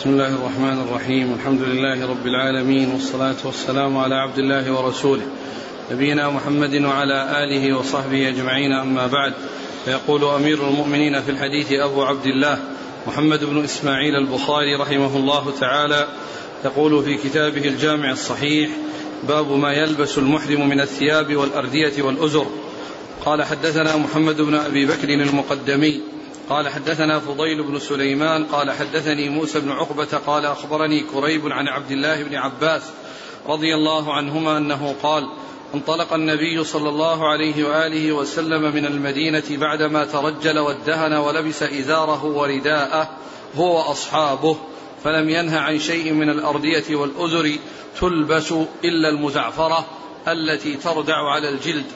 بسم الله الرحمن الرحيم. الحمد لله رب العالمين والصلاة والسلام على عبد الله ورسوله نبينا محمد وعلى آله وصحبه أجمعين. أما بعد فيقول أمير المؤمنين في الحديث أبو عبد الله محمد بن إسماعيل البخاري رحمه الله تعالى يقول في كتابه الجامع الصحيح باب ما يلبس المحرم من الثياب والأردية والأزر. قال حدثنا محمد بن أبي بكر المقدمي قال حدثنا فضيل بن سليمان قال حدثني موسى بن عقبة قال أخبرني كريب عن عبد الله بن عباس رضي الله عنهما أنه قال انطلق النبي صلى الله عليه وآله وسلم من المدينة بعدما ترجل وادهن ولبس إزاره ورداءه هو وأصحابه فلم ينه عن شيء من الأردية والأزر تلبس إلا المزعفرة التي تردع على الجلد.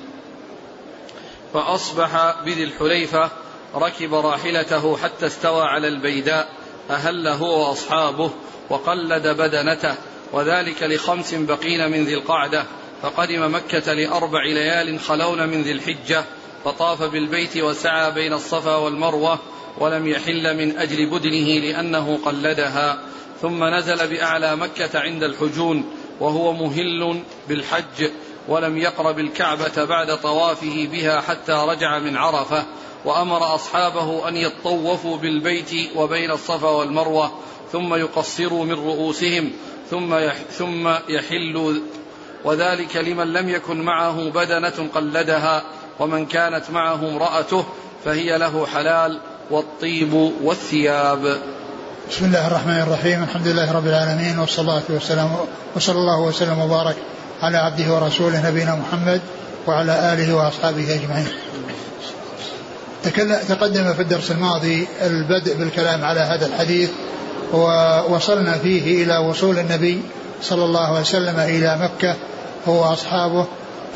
فأصبح بذي الحليفة ركب راحلته حتى استوى على البيداء أهل هو وأصحابه وقلد بدنته وذلك لخمس بقين من ذي القعدة فقدم مكة لأربع ليال خلون من ذي الحجة فطاف بالبيت وسعى بين الصفا والمروة ولم يحل من أجل بدنه لأنه قلدها ثم نزل بأعلى مكة عند الحجون وهو مهل بالحج ولم يقرب الكعبة بعد طوافه بها حتى رجع من عرفة وأمر أصحابه أن يطوفوا بالبيت وبين الصفا والمروة ثم يقصروا من رؤوسهم ثم ثم يحلوا وذلك لمن لم يكن معه بدنة قلدها ومن كانت معه امرأته فهي له حلال والطيب والثياب. بسم الله الرحمن الرحيم الحمد لله رب العالمين والصلاة والسلام وصلى الله وسلم وبارك على عبده ورسوله نبينا محمد وعلى آله وأصحابه أجمعين. تقدم في الدرس الماضي البدء بالكلام على هذا الحديث ووصلنا فيه إلى وصول النبي صلى الله عليه وسلم إلى مكة هو وأصحابه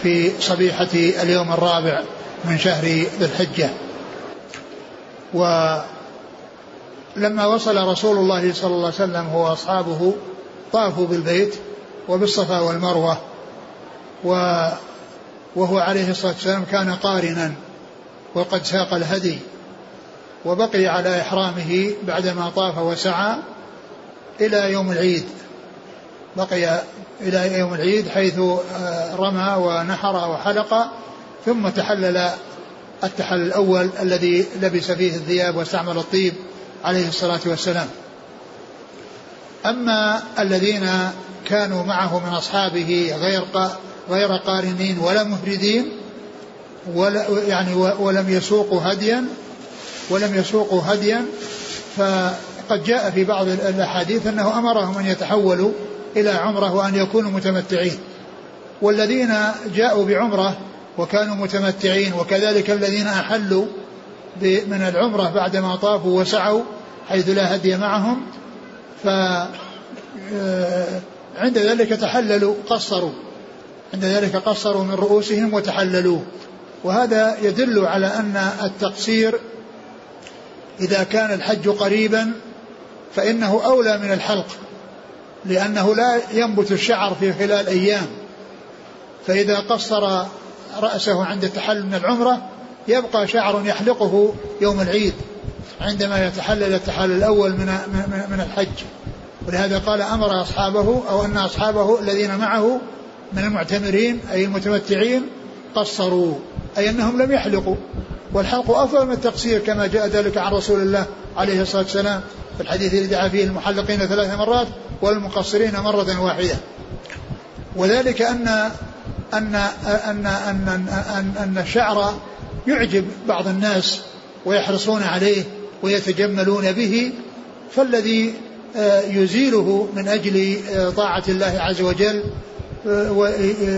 في صبيحة اليوم الرابع من شهر ذي الحجة. ولما وصل رسول الله صلى الله عليه وسلم هو وأصحابه طافوا بالبيت وبالصفا والمروة وهو عليه الصلاة والسلام كان قارنا. وقد ساق الهدي وبقي على إحرامه بعدما طاف وسعى إلى يوم العيد. بقي إلى يوم العيد حيث آه، رمى ونحر وحلق ثم تحلل التحلل الأول الذي لبس فيه الثياب واستعمل الطيب عليه الصلاة والسلام. أما الذين كانوا معه من أصحابه غير غير قارنين ولا مفردين ولا يعني ولم يسوقوا هديا ولم يسوقوا هديا فقد جاء في بعض الأحاديث أنه أمرهم أن يتحولوا إلى عمرة وأن يكونوا متمتعين. والذين جاءوا بعمرة وكانوا متمتعين وكذلك الذين أحلوا من العمرة بعدما طافوا وسعوا حيث لا هدي معهم ف آه، عند ذلك تحللوا قصروا. عند ذلك قصروا من رؤوسهم وتحللوا وهذا يدل على أن التقصير إذا كان الحج قريبا فإنه أولى من الحلق لأنه لا ينبت الشعر في خلال أيام. فإذا قصر رأسه عند التحلل من العمرة يبقى شعر يحلقه يوم العيد عندما يتحلل التحلل الأول من من الحج. ولهذا قال أمر أصحابه أو أن أصحابه الذين معه من المعتمرين أي المتمتعين قصروا. أي أنهم لم يحلقوا. والحلق أفضل من التقصير كما جاء ذلك عن رسول الله عليه الصلاة والسلام. في الحديث الذي دعا فيه المحلقين ثلاث مرات والمقصرين مرة واحدة. وذلك أن أن أن أن أن, أن الشعر يعجب بعض الناس ويحرصون عليه ويتجملون به. فالذي آه، يزيله من أجل آه، طاعة الله عز وجل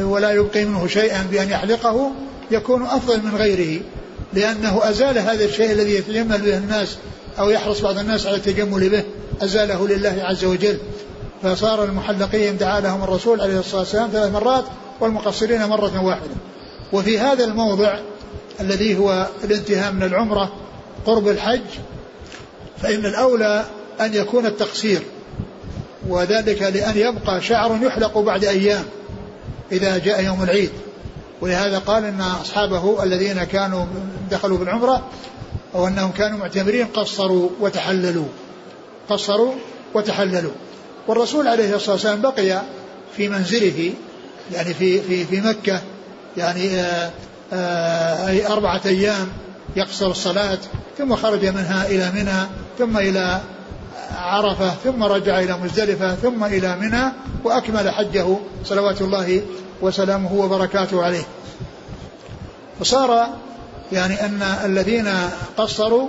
ولا يبقي منه شيئا بأن يحلقه يكون أفضل من غيره لأنه أزال هذا الشيء الذي يتجمل به الناس أو يحرص بعض الناس على التجمل به أزاله لله عز وجل. فصار المحلقين دعا لهم الرسول عليه الصلاة والسلام ثلاث مرات والمقصرين مرة واحدة. وفي هذا الموضع الذي هو الانتهاء من العمرة قرب الحج فإن الأولى أن يكون التقصير. وذلك لأن يبقى شعر يحلق بعد أيام إذا جاء يوم العيد. ولهذا قال إن أصحابه الذين كانوا دخلوا بالعمرة أو أنهم كانوا معتمرين قصروا وتحللوا. قصروا وتحللوا. والرسول عليه الصلاة والسلام بقي في منزله يعني في في في مكة يعني آآ آآ أي أربعة أيام يقصر الصلاة ثم خرج منها إلى منى ثم إلى عرفة ثم رجع إلى مزدلفة ثم إلى منى وأكمل حجه. صلوات الله وسلامه وبركاته عليه. فصار يعني أن الذين قصروا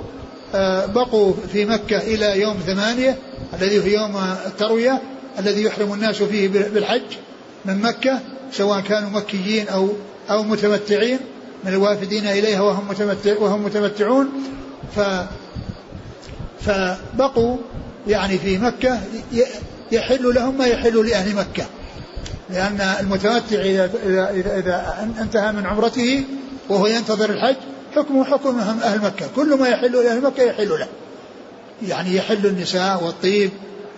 آه، بقوا في مكة إلى يوم ثمانية الذي هو يوم التروية الذي يحرم الناس فيه بالحج من مكة سواء كانوا مكيين أو أو متمتعين من الوافدين إليها وهم متمتع وهم متمتعون. ف فبقوا يعني في مكة يحل لهم ما يحل لأهل مكة. لأن المتمتع إذا, إذا, إذا انتهى من عمرته وهو ينتظر الحج حكمه حكم أهل مكة. كل ما يحل لأهل مكة يحل له. يعني يحل النساء والطيب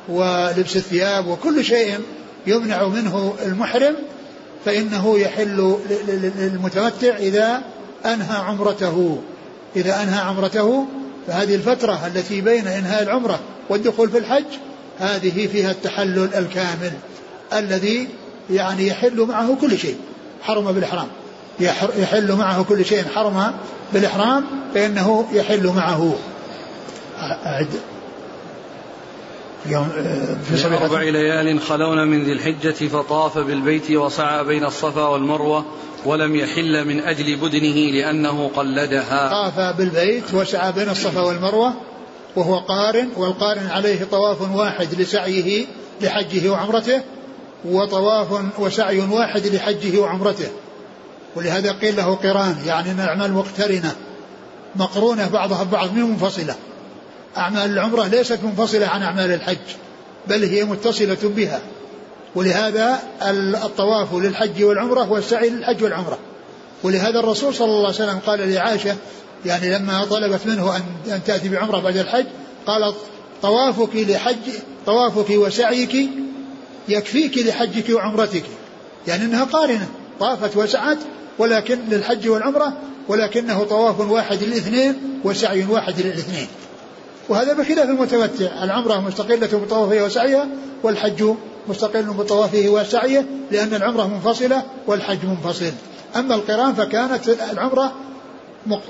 ولبس الثياب وكل شيء يمنع منه المحرم فإنه يحل للمتمتع إذا أنهى عمرته. إذا أنهى عمرته فهذه الفترة التي بين إنهاء العمرة والدخول في الحج هذه فيها التحلل الكامل الذي يعني يحل معه كل شيء حرم بالإحرام. يحل معه كل شيء حرم بالإحرام فإنه يحل معه. أعد. يوم في صبيحة أربع ليال خلون من ذي الحجة فطاف بالبيت وسعى بين الصفا والمروة ولم يحل من أجل بدنه لأنه قلدها. طاف بالبيت وسعى بين الصفا والمروة وهو قارن والقارن عليه طواف واحد لسعيه لحجه وعمرته وطواف وسعي واحد لحجه وعمرته. ولهذا قيل له قران يعني إن الأعمال مقترنة مقرونة بعضها ببعض من منفصلة. أعمال العمرة ليست منفصلة عن أعمال الحج بل هي متصلة بها. ولهذا الطواف للحج والعمرة والسعي للحج والعمرة. ولهذا الرسول صلى الله عليه وسلم قال لعائشة يعني لما طلبت منه ان تأتي بعمرة بعد الحج قالت طوافك لحج طوافك وسعيك يكفيك لحجك وعمرتك. يعني إنها قارنة طافت وسعت ولكن للحج والعمرة ولكنه طواف واحد للاثنين وسعي واحد للاثنين. وهذا بخلاف المتمتع العمرة مستقلة بطوافها وسعيها والحج مستقل بطوافه وسعيه لأن العمرة منفصلة والحج منفصل. أما القران فكانت العمرة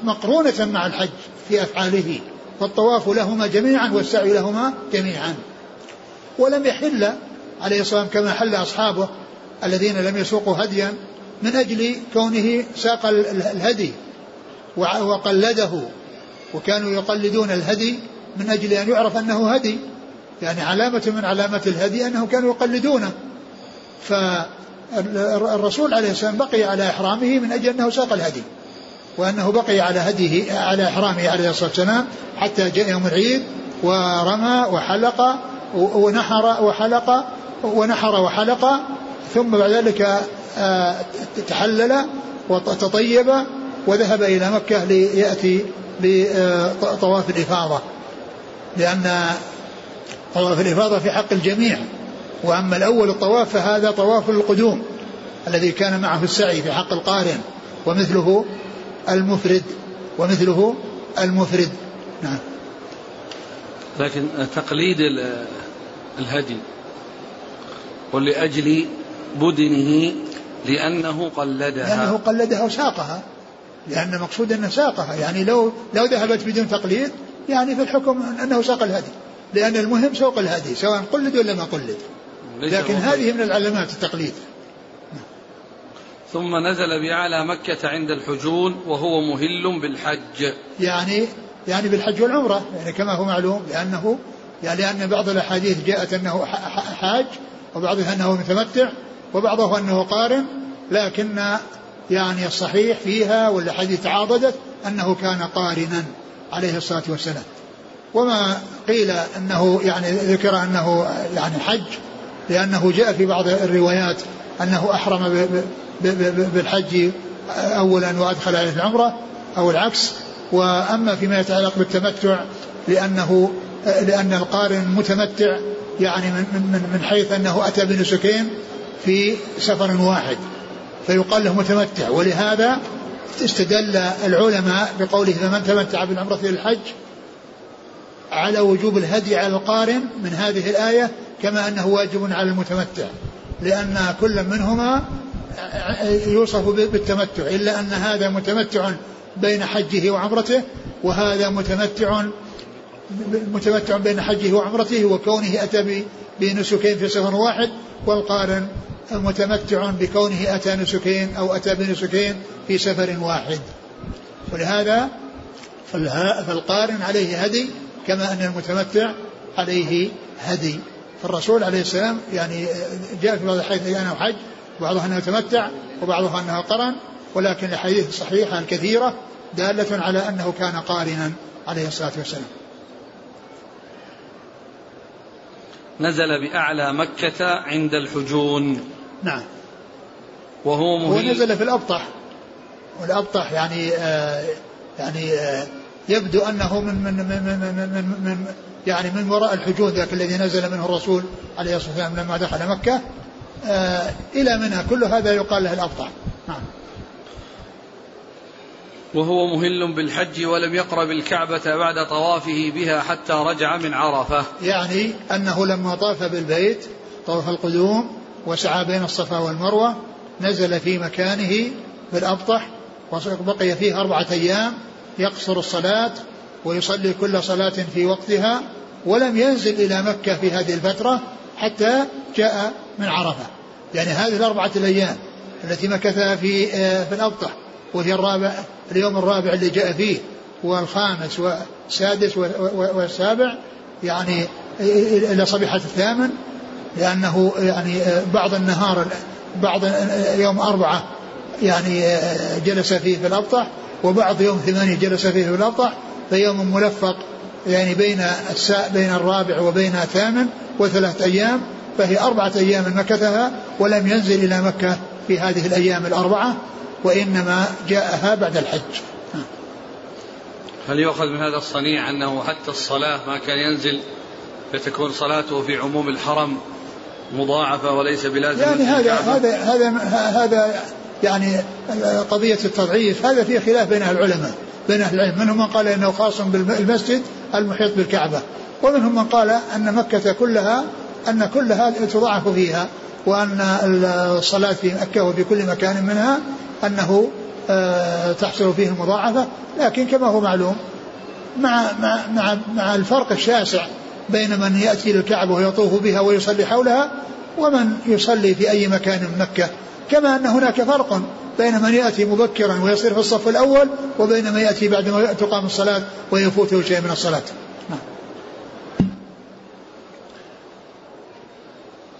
مقرونة مع الحج في أفعاله فالطواف لهما جميعا والسعي لهما جميعا. ولم يحل عليه الصلاة والسلام كما حل أصحابه الذين لم يسوقوا هديا من أجل كونه ساق الهدي وقلده وكانوا يقلدون الهدي من أجل أن يعرف أنه هدي. يعني علامة من علامات الهدي أنهم كانوا يقلدونه. فالرسول عليه السلام بقي على إحرامه من أجل أنه ساق الهدي وأنه بقي على هديه على إحرامه عليه الصلاة والسلام حتى جاء يوم العيد ورمى وحلق ونحر وحلق ونحر وحلق ثم بعد ذلك آه، تحلل وتطيب وذهب إلى مكة ليأتي بطواف الإفاضة لأن طواف الإفاضة في حق الجميع. وأما الأول الطواف فهذا طواف القدوم الذي كان معه السعي في حق القارن ومثله المفرد ومثله المفرد. نعم. لكن تقليد الهدي ولأجل بدنه لأنه قلدها. لأنه قلدها وساقها. لأن مقصود أنه ساقها. يعني لو لو ذهبت بدون تقليد يعني في الحكم أنه ساق الهدي. لأن المهم سوق الهدي سواء قلد ولا ما قلد. لكن هذه من العلامات التقليد. ثم نزل بأعلى مكة عند الحجون وهو مهل بالحج. يعني يعني بالحج والعمرة يعني كما هو معلوم لأنه يعني لأن بعض الأحاديث جاءت أنه حاج وبعضها أنه متمتع وبعضها أنه قارن لكن يعني الصحيح فيها والأحاديث تعاضدت أنه كان قارنا عليه الصلاة والسلام. وما قيل أنه يعني ذكر أنه يعني حج لأنه جاء في بعض الروايات أنه أحرم بالحج أولا وأدخل عليه العمرة أو العكس. وأما فيما يتعلق بالتمتع لأنه لأن القارن متمتع يعني من, من, من حيث أنه أتى بنسكين في سفر واحد فيقال له متمتع. ولهذا استدل العلماء بقوله فمن تمتع بالعمرة إلى الحج على وجوب الهدي على القارن من هذه الآية كما أنه واجب على المتمتع لأن كل منهما يوصف بالتمتع إلا أن هذا متمتع بين حجه وعمرته وهذا متمتع متمتع بين حجه وعمرته وكونه أتى بنسكين في سفر واحد والقارن متمتع بكونه أتى نسكين أو أتى بنسكين في سفر واحد. ولهذا فالقارن عليه هدي كما أن المتمتع عليه هدي. فالرسول عليه السلام يعني جاء في بعض الحديث أنه حج وبعضها أنه تمتع وبعضها أنه قرن ولكن الحديث الصحيحة الكثيرة دالة على أنه كان قارنا عليه الصلاة والسلام. نزل بأعلى مكة عند الحجون. نعم. وهو مهل هو نزل في الأبطح. والأبطح يعني آه يعني آه يبدو أنه من من من من, من, من, يعني من وراء الحجون ذاك الذي نزل منه الرسول عليه الصلاة والسلام لما دخل مكة. آه إلى منها. كل هذا يقال له الأبطح نعم. وهو مهل بالحج ولم يقرب الكعبة بعد طوافه بها حتى رجع من عرفة. يعني أنه لما طاف بالبيت طوف القدوم وسعى بين الصفا والمروة نزل في مكانه في الأبطح وبقي فيه أربعة أيام يقصر الصلاة ويصلي كل صلاة في وقتها ولم ينزل إلى مكة في هذه الفترة حتى جاء من عرفة. يعني هذه الأربعة الأيام التي مكثها في آه، في الأبطح وهي الرابع اليوم الرابع اللي جاء فيه والخامس والسادس والسابع يعني إلى صبيحة الثامن لأنه يعني بعض النهار بعض يوم أربعة يعني جلس فيه في الأبطح وبعض يوم ثمانية جلس فيه في الأبطح فيوم ملفق يعني بين الساء بين الرابع وبين الثامن وثلاث أيام فهي أربعة أيام مكثها ولم ينزل إلى مكة في هذه الأيام الأربعة وإنما جاءها بعد الحج. هل يؤخذ من هذا الصنيع أنه حتى الصلاة ما كان ينزل فتكون صلاته في عموم الحرم مضاعفة وليس بلازم يعني هذا هذا هذا هذا يعني قضية التضعيف هذا فيه خلاف بين العلماء بين أهل العلم. منهم من قال إنه خاص بالمسجد المحيط بالكعبة ومنهم من قال أن مكة كلها أن كلها تضاعف فيها وأن الصلاة في مكة وفي كل مكان منها أنه آه، تحصل فيه المضاعفة. لكن كما هو معلوم مع مع مع, مع الفرق الشاسع بين من يأتي للكعبة ويطوف بها ويصلي حولها ومن يصلي في أي مكان من مكة. كما أن هناك فرق بين من يأتي مبكرا ويصير في الصف الأول وبين من يأتي بعد ما تقام الصلاة ويفوته شيء من الصلاة نعم.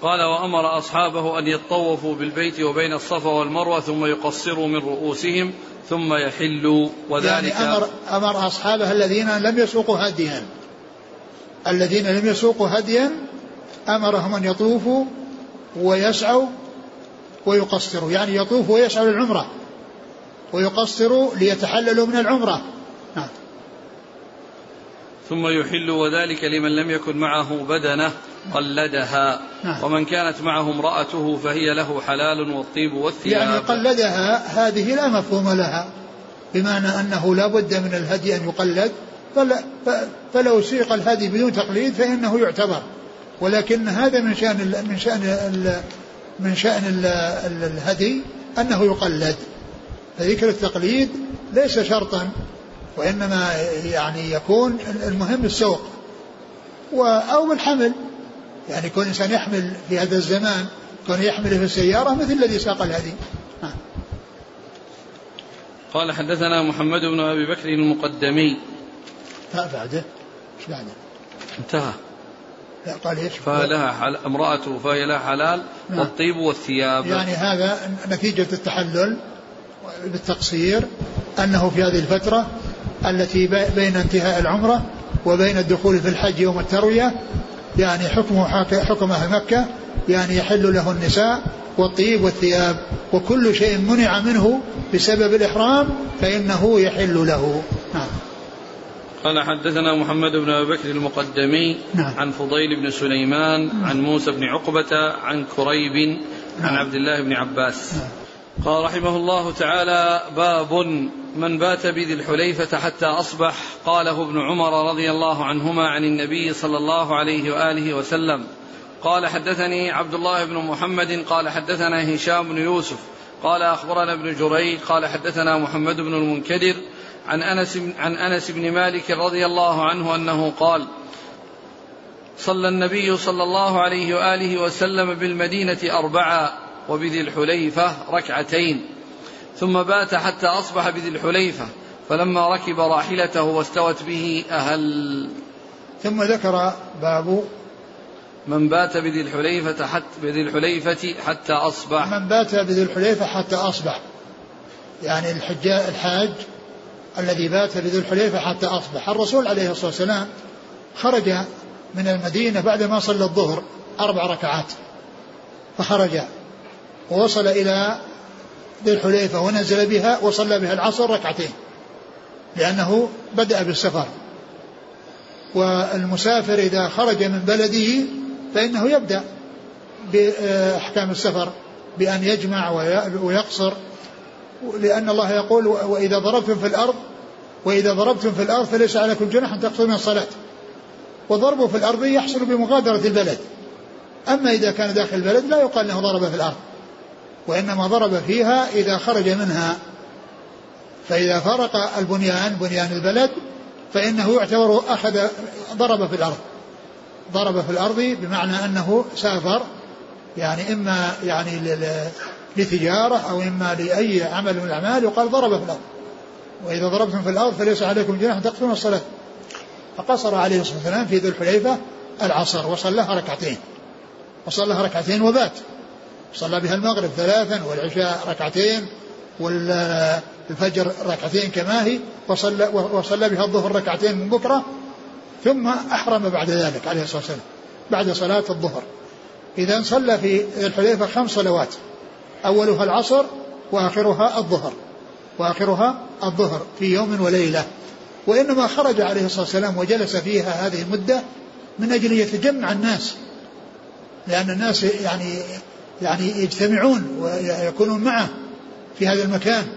قال وأمر أصحابه أن يطوفوا بالبيت وبين الصفا والمروة ثم يقصروا من رؤوسهم ثم يحلوا وذلك يعني أمر, أمر أصحابه الذين لم يسوقوا هديا الذين لم يسوقوا هديا أمرهم أن يطوفوا ويسعوا ويقصروا يعني يطوفوا ويسعوا للعمرة. ويقصروا ليتحللوا من العمرة. نعم. ثم يحل وذلك لمن لم يكن معه بدنة قلدها. نعم. ومن كانت معه امرأته فهي له حلال والطيب والثياب. يعني قلدها هذه لا مفهوم لها. بمعنى أنه لا بد من الهدي أن يقلد. فلو سيق الهدي بدون تقليد فإنه يعتبر. ولكن هذا من شأن من شأن من شأن الهدي أنه يقلد. فذكر التقليد ليس شرطا وإنما يعني يكون المهم السوق. أو بالحمل. يعني كون إنسان يحمل في هذا الزمان كون يحمل في السيارة مثل الذي ساق الهدي. قال حدثنا محمد بن أبي بكر المقدمي. لا بعده. إيش بعده؟ انتهى. قال إيش؟ فلها حل... امرأته فهي لها حلال نعم. والطيب والثياب يعني هذا نتيجة التحلل بالتقصير أنه في هذه الفترة التي بين انتهاء العمرة وبين الدخول في الحج يوم التروية يعني حكمه حكم أهل مكة يعني يحل له النساء والطيب والثياب وكل شيء منع منه بسبب الإحرام فإنه يحل له نعم قال حدثنا محمد بن أبي بكر المقدمي نعم. عن فضيل بن سليمان نعم. عن موسى بن عقبة عن كريب نعم. عن عبد الله بن عباس نعم. قال رحمه الله تعالى باب من بات بذي الحليفة حتى أصبح قاله ابن عمر رضي الله عنهما عن النبي صلى الله عليه وآله وسلم قال حدثني عبد الله بن محمد قال حدثنا هشام بن يوسف قال أخبرنا ابن جريج قال حدثنا محمد بن المنكدر عن أنس, عن أنس بن مالك رضي الله عنه أنه قال صلى النبي صلى الله عليه وآله وسلم بالمدينة أربعا وبذي الحليفة ركعتين ثم بات حتى أصبح بذي الحليفة فلما ركب راحلته واستوت به أهل. ثم ذكر باب من بات بذي الحليفة حتى بذي الحليفة حتى أصبح. من بات بذي الحليفة حتى أصبح. يعني الحجاج الحاج الذي بات بذي الحليفة حتى أصبح. الرسول عليه الصلاة والسلام خرج من المدينة بعد ما صلى الظهر أربع ركعات. فخرج ووصل إلى ذي الحليفة ونزل بها وصلى بها العصر ركعتين لأنه بدأ بالسفر. والمسافر إذا خرج من بلده فإنه يبدأ بأحكام السفر بأن يجمع ويقصر لأن الله يقول وإذا ضربتم في الأرض وإذا ضربتم في الأرض فليس عليكم جناح أن تقصروا من الصلاة. وضربه في الأرض يحصل بمغادرة البلد. أما إذا كان داخل البلد لا يقال أنه ضرب في الأرض. وإنما ضرب فيها إذا خرج منها. فإذا فرق البنيان بنيان البلد فإنه يعتبر أخذ ضرب في الأرض. ضرب في الأرض بمعنى أنه سافر. يعني إما يعني لتجارة أو إما لأي عمل من الأعمال يقال ضرب في الأرض. وإذا ضربتم في الأرض فليس عليكم جناح تقصرون الصلاة. فقصر عليه الصلاة والسلام في ذي الحليفة العصر وصلىها ركعتين. وصلىها ركعتين وبات. صلى بها المغرب ثلاثا والعشاء ركعتين والفجر ركعتين كما هي وصلى, وصلى بها الظهر ركعتين من بكرة. ثم أحرم بعد ذلك عليه الصلاة والسلام بعد صلاة الظهر. إذا صلى في الحليفة خمس صلوات. أولها العصر وآخرها الظهر. وآخرها الظهر في يوم وليلة. وإنما خرج عليه الصلاة والسلام وجلس فيها هذه المدة من أجل يتجمع الناس. لأن الناس يعني يعني يجتمعون ويكونون معه في هذا المكان.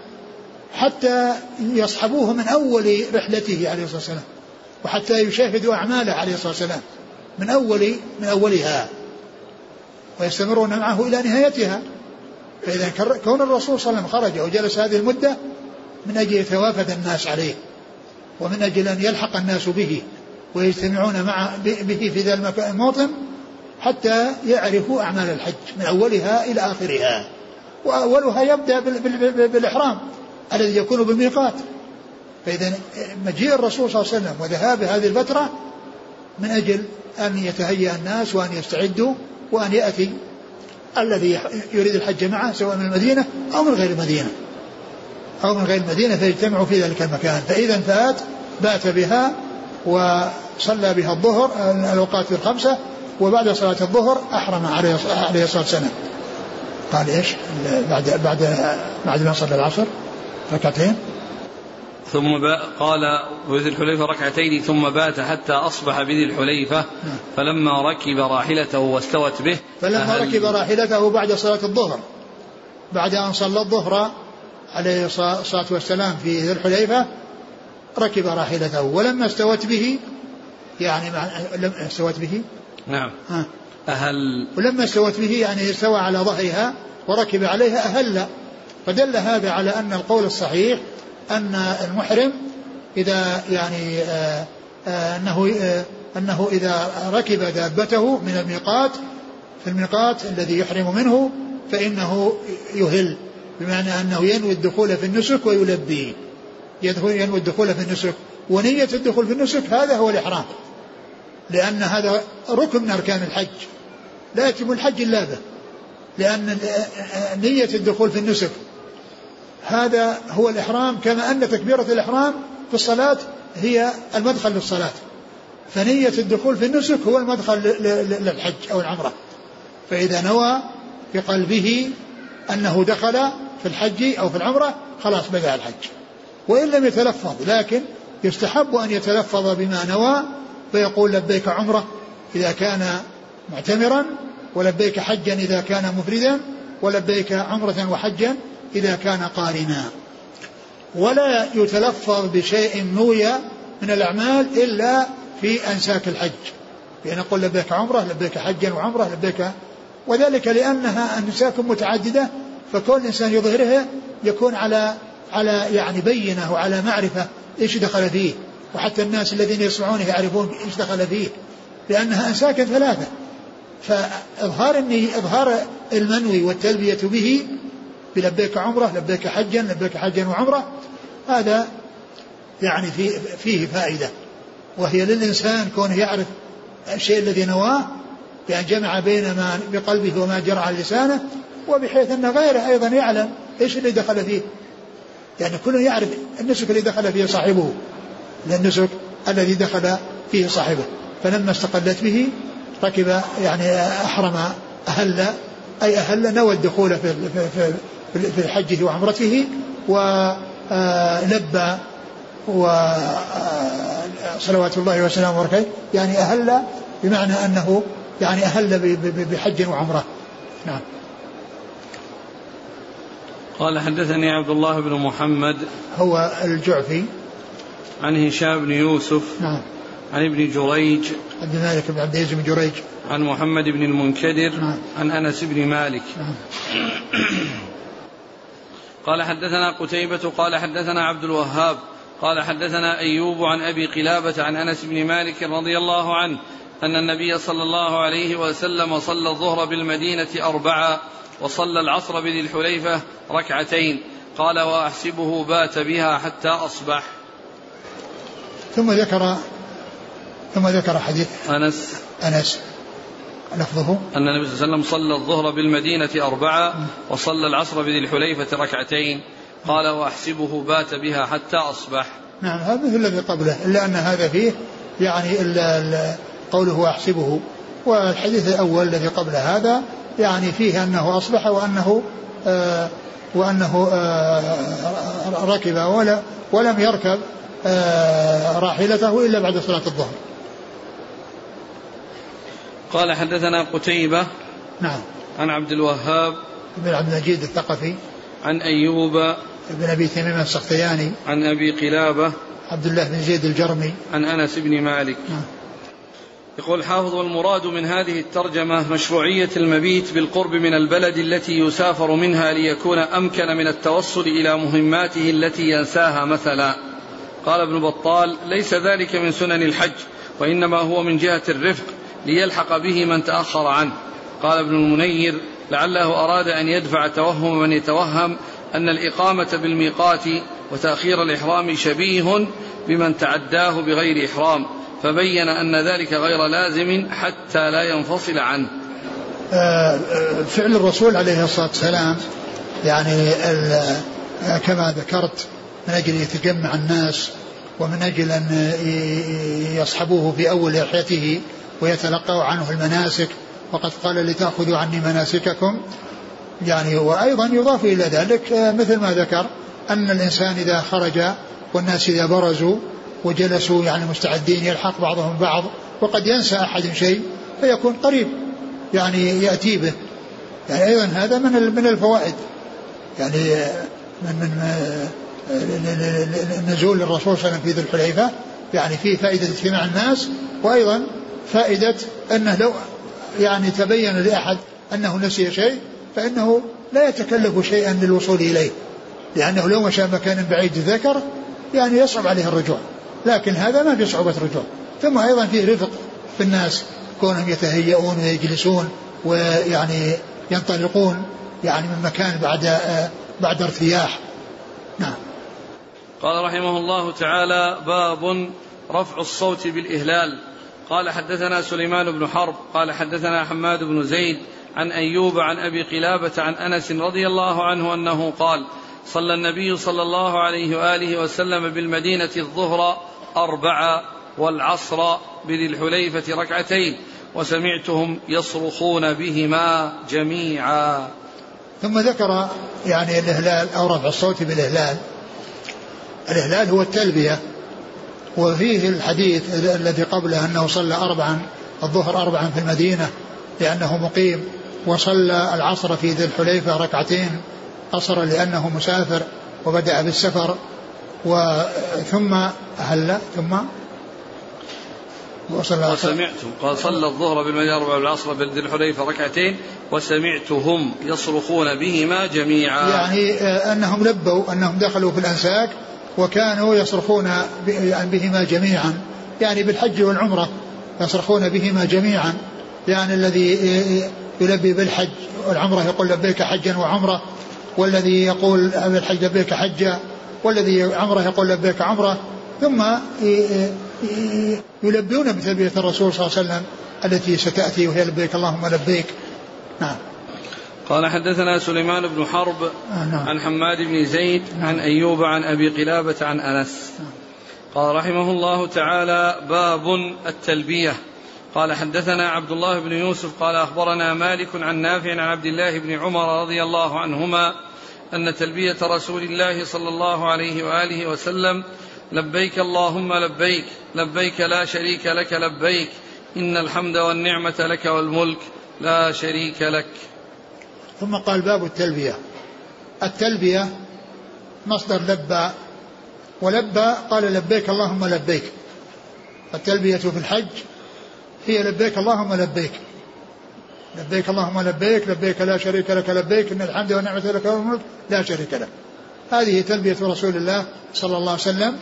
حتى يصحبوه من أول رحلته عليه الصلاة والسلام. وحتى يشاهدوا أعماله عليه الصلاة والسلام. من أول من أولها. ويستمرون معه إلى نهايتها. فإذا كون الرسول صلى الله عليه وسلم خرج وجلس هذه المدة من أجل يتوافد الناس عليه ومن أجل أن يلحق الناس به ويجتمعون مع به في ذا الموطن حتى يعرفوا أعمال الحج من أولها إلى آخرها. وأولها يبدأ بالإحرام الذي يكون بالميقات. فإذا مجيء الرسول صلى الله عليه وسلم وذهاب هذه الفترة من أجل أن يتهيأ الناس وأن يستعدوا وأن يأتي الذي يريد الحج معه سواء من المدينة أو من غير المدينة. أو من غير المدينة فيجتمعوا في ذلك المكان. فإذا فات بات بها وصلى بها الظهر الأوقات الخمسة وبعد صلاة الظهر أحرم عليه عليه الصلاة والسلام. قال إيش؟ بعد بعد بعد ما صلى العصر ركعتين. ثم قال بذي الحليفة ركعتين ثم بات حتى أصبح بذي الحليفة. فلما ركب راحلته واستوت به فلما ركب راحلته بعد صلاة الظهر بعد أن صلى الظهر عليه الصلاة والسلام في ذي الحليفة ركب راحلته ولما استوت به يعني لما استوت به؟ نعم. أهل ولما استوت به يعني استوى على ظهرها وركب عليها أهل. فدل هذا على أن القول الصحيح أن المحرم إذا يعني آه آه أنه آه أنه إذا ركب دابته من الميقات في الميقات الذي يحرم منه فإنه يهل بمعنى أنه ينوي الدخول في النسك ويلبي. ينوي الدخول في النسك. ونية الدخول في النسك هذا هو الإحرام لأن هذا ركن من أركان الحج. لا يتم الحج إلا به لأن نية الدخول في النسك هذا هو الإحرام كما أن تكبيرة الإحرام في الصلاة هي المدخل للصلاة. فنية الدخول في النسك هو المدخل للحج أو العمرة. فإذا نوى في قلبه أنه دخل في الحج أو في العمرة خلاص بدأ الحج. وإن لم يتلفظ لكن يستحب أن يتلفظ بما نوى فيقول لبيك عمرة إذا كان معتمرا ولبيك حجا إذا كان مفردا ولبيك عمرة وحجا إذا كان قارنا. ولا يتلفظ بشيء نوي من الأعمال إلا في أنساك الحج. بأن نقول لبيك عمرة لبيك حجا وعمرة لبيك. وذلك لأنها أنساك متعددة فكون الإنسان يظهرها يكون على على يعني بينة وعلى معرفة إيش دخل فيه. وحتى الناس الذين يسمعونه يعرفون إيش دخل فيه. لأنها أنساك ثلاثة. فإظهار إظهار المنوي والتلبية به بلبيك عمرة لبيك حجا لبيك حجا وعمرة هذا يعني في فيه فائدة. وهي للإنسان كونه يعرف الشيء الذي نواه بأن جمع بين ما بقلبه وما جرى على لسانه وبحيث أن غيره أيضا يعلم إيش اللي دخل فيه. يعني كل يعرف النسك الذي دخل فيه صاحبه النسك الذي دخل فيه صاحبه. فلما استقلت به ركب يعني أحرم أهل أي أهل نوى الدخول في في في, في حجه وعمرته ولبى وصلوات الله وسلامه وبركاته. يعني أهل بمعنى أنه يعني أهل بحج وعمرة. نعم. قال حدثني عبد الله بن محمد هو الجعفي. عن هشام بن يوسف نعم. عن ابن جريج عبد الملك بن عبد العزيز بن جريج. عن محمد بن المنكدر نعم. عن أنس بن مالك. نعم. قال حدثنا قتيبة قال حدثنا عبد الوهاب قال حدثنا أيوب عن أبي قلابة عن أنس بن مالك رضي الله عنه أن النبي صلى الله عليه وسلم صلى الظهر بالمدينة أربعة وصلى العصر بذي الحليفة ركعتين. قال وأحسبه بات بها حتى أصبح. ثم ذكر ثم ذكر حديث أنس. أنس. لفظه. أن النبي صلى الله عليه وسلم صلى الظهر بالمدينة أربعة وصلى العصر بذي الحليفة ركعتين. قال وأحسبه بات بها حتى أصبح. نعم هذا مثل الذي قبله إلا أن هذا فيه يعني إلا قوله أحسبه. والحديث الأول الذي قبل هذا يعني فيه أنه أصبح وأنه آه وأنه آه ركب ولا ولم يركب آه راحلته إلا بعد صلاة الظهر. قال حدثنا قتيبة نعم. عن عبد الوهاب بن عبد المجيد الثقفي عن أيوب بن أبي تميم السختياني عن أبي قلابة عبد الله بن زيد الجرمي عن أنس بن مالك. نعم. يقول الحافظ والمراد من هذه الترجمة مشروعية المبيت بالقرب من البلد التي يسافر منها ليكون أمكن من التوصل إلى مهماته التي ينساها مثلا. قال ابن بطال ليس ذلك من سنن الحج وإنما هو من جهة الرفق ليلحق به من تأخر عنه. قال ابن المنير لعله أراد أن يدفع توهم من يتوهم أن الإقامة بالميقات وتأخير الإحرام شبيه بمن تعداه بغير إحرام فبين أن ذلك غير لازم حتى لا ينفصل عنه. فعل الرسول عليه الصلاة والسلام يعني كما ذكرت من أجل يتجمع الناس ومن أجل أن يصحبوه في أول لحيته ويتلقوا عنه المناسك. وقد قال لتأخذوا عني مناسككم. يعني وأيضا يضاف إلى ذلك مثل ما ذكر أن الإنسان إذا خرج والناس إذا برزوا وجلسوا يعني مستعدين يلحق بعضهم بعض وقد ينسى أحد شيء فيكون قريب يعني يأتي به. يعني أيضا هذا من من الفوائد. يعني من من نزول الرسول صلى الله عليه وسلم في ذي الحليفة. يعني فيه فائدة اجتماع الناس وأيضا فائدة أنه لو يعني تبين لأحد أنه نسي شيء فإنه لا يتكلف شيئا للوصول إليه. لأنه لو مشى مكان بعيد ذكر يعني يصعب عليه الرجوع. لكن هذا ما في صعوبة رجوع. ثم أيضا فيه رفق في الناس كونهم يتهيئون ويجلسون ويعني ينطلقون يعني من مكان بعد بعد ارتياح. نعم. قال رحمه الله تعالى باب رفع الصوت بالإهلال. قال حدثنا سليمان بن حرب قال حدثنا حماد بن زيد عن أيوب عن أبي قلابة عن أنس رضي الله عنه أنه قال صلى النبي صلى الله عليه وآله وسلم بالمدينة الظهر أربعة والعصر بذي الحليفة ركعتين وسمعتهم يصرخون بهما جميعا. ثم ذكر يعني الإهلال أو رفع الصوت بالإهلال. الإهلال هو التلبية. وفيه الحديث الذي قبله أنه صلى أربعا الظهر أربعا في المدينة لأنه مقيم وصلى العصر في ذي الحليفة ركعتين قصر لأنه مسافر وبدأ بالسفر وثم هل ثم؟ وصلى وسمعتم قال صلى الظهر بالمدينة والعصر بلد الحليفة ركعتين وسمعتهم يصرخون بهما جميعا. يعني آه، أنهم لبوا أنهم دخلوا في الأنساك وكانوا يصرخون يعني بهما جميعا. يعني بالحج والعمرة يصرخون بهما جميعا. يعني الذي يلبي بالحج والعمرة يقول لبيك حجا وعمرة. والذي يقول بالحج لبيك حجا. والذي عمرة يقول لبيك عمرة. ثم يلبون بتلبية الرسول صلى الله عليه وسلم التي ستأتي وهي لبيك اللهم لبيك. نعم. قال حدثنا سليمان بن حرب آه نعم. عن حماد بن زيد نعم. عن أيوب عن أبي قلابة عن أنس نعم. قال رحمه الله تعالى باب التلبية قال حدثنا عبد الله بن يوسف قال أخبرنا مالك عن نافع عن عبد الله بن عمر رضي الله عنهما أن تلبية رسول الله صلى الله عليه وآله وسلم لبيك اللهم لبيك لبيك لا شريك لك لبيك إن الحمد والنعمة لك والملك لا شريك لك ثم قال باب التلبية. التلبية مصدر لبى ولبى قال لبيك اللهم لبيك. التلبية في الحج هي لبيك اللهم لبيك. لبيك اللهم لبيك لبيك لا شريك لك لبيك إن الحمد والنعمة لك والملك لا شريك لك. هذه تلبية رسول الله صلى الله عليه وسلم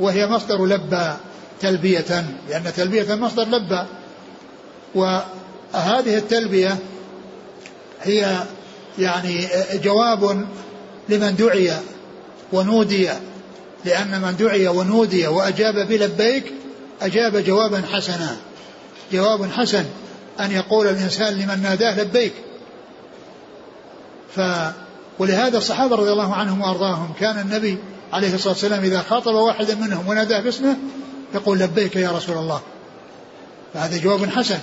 وهي مصدر لبى تلبية لأن تلبية مصدر لبى وهذه التلبية هي يعني جواب لمن دعي ونودي لأن من دعي ونودي وأجاب بلبيك أجاب جوابا حسنا. جواب حسن أن يقول الإنسان لمن ناداه لبيك. ف ولهذا الصحابة رضي الله عنهم وأرضاهم كان النبي عليه الصلاة والسلام إذا خاطب واحدا منهم وناداه باسمه يقول لبيك يا رسول الله. فهذا جواب حسن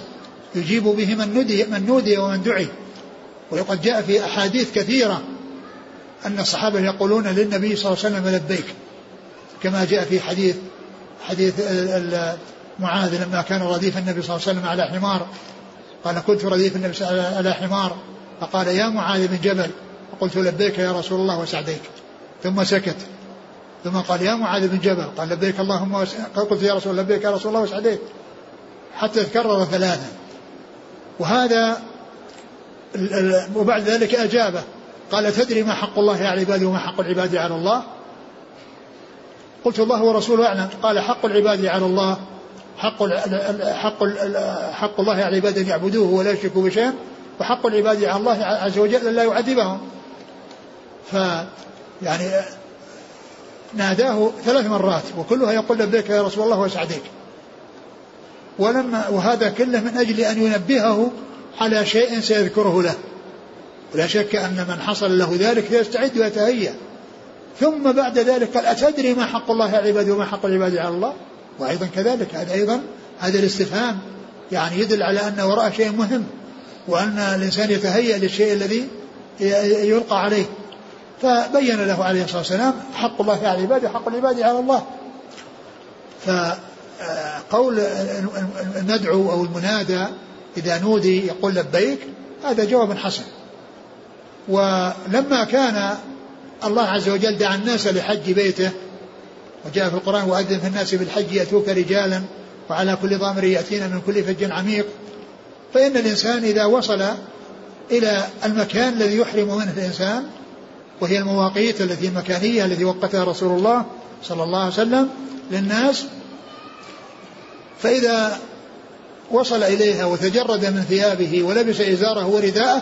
يجيب به من نودي من نودي ومن دعي. وقد جاء في أحاديث كثيرة أن الصحابة يقولون للنبي صلى الله عليه وسلم لبيك كما جاء في حديث حديث معاذ لما كان رديف النبي صلى الله عليه وسلم على حمار. قال كنت رديف النبي صلى الله عليه وسلم على حمار. فقال يا معاذ بن جبل. فقلت لبيك يا رسول الله وسعديك. ثم سكت. ثم قال يا معاذ بن جبل. قال لبيك اللهم وس... قلت يا رسول لبيك يا رسول الله وسعديك. حتى تكرر ثلاثا وهذا وبعد ذلك أجابه. قال تدري ما حق الله على عباده وما حق العباد على الله؟ قلت الله ورسوله أعلم. قال حق العباد على الله حق حق حق الله على العباد أن يعبدوه ولا يشركوا بشيء وحق العباد على الله عز وجل أن لا يعذبهم. ف يعني ناداه ثلاث مرات وكلها يقول لبيك يا رسول الله وسعديك ولما وهذا كله من أجل أن ينبهه على شيء سيذكره له. ولا شك أن من حصل له ذلك يستعد ويتهيأ. ثم بعد ذلك قال أتدري ما حق الله على العباد وما حق العباد على الله؟ وأيضا كذلك. هذا أيضا هذا الاستفهام. يعني يدل على أن وراء شيء مهم وأن الإنسان يتهيأ للشيء الذي يلقى عليه. فبين له عليه الصلاة والسلام حق الله على العباد وحق العباد على الله. فقول الندعو أو المنادى إذا نودي يقول لبيك هذا جواب حسن. ولما كان الله عز وجل دعا الناس لحج بيته وجاء في القرآن وأذن في الناس بالحج يأتوك رجالا وعلى كل ضامر يأتينا من كل فج عميق. فإن الإنسان إذا وصل إلى المكان الذي يحرم منه الإنسان وهي المواقيت التي المكانية التي وقتها رسول الله صلى الله عليه وسلم للناس فإذا وصل إليها وتجرد من ثيابه ولبس إزاره ورداءه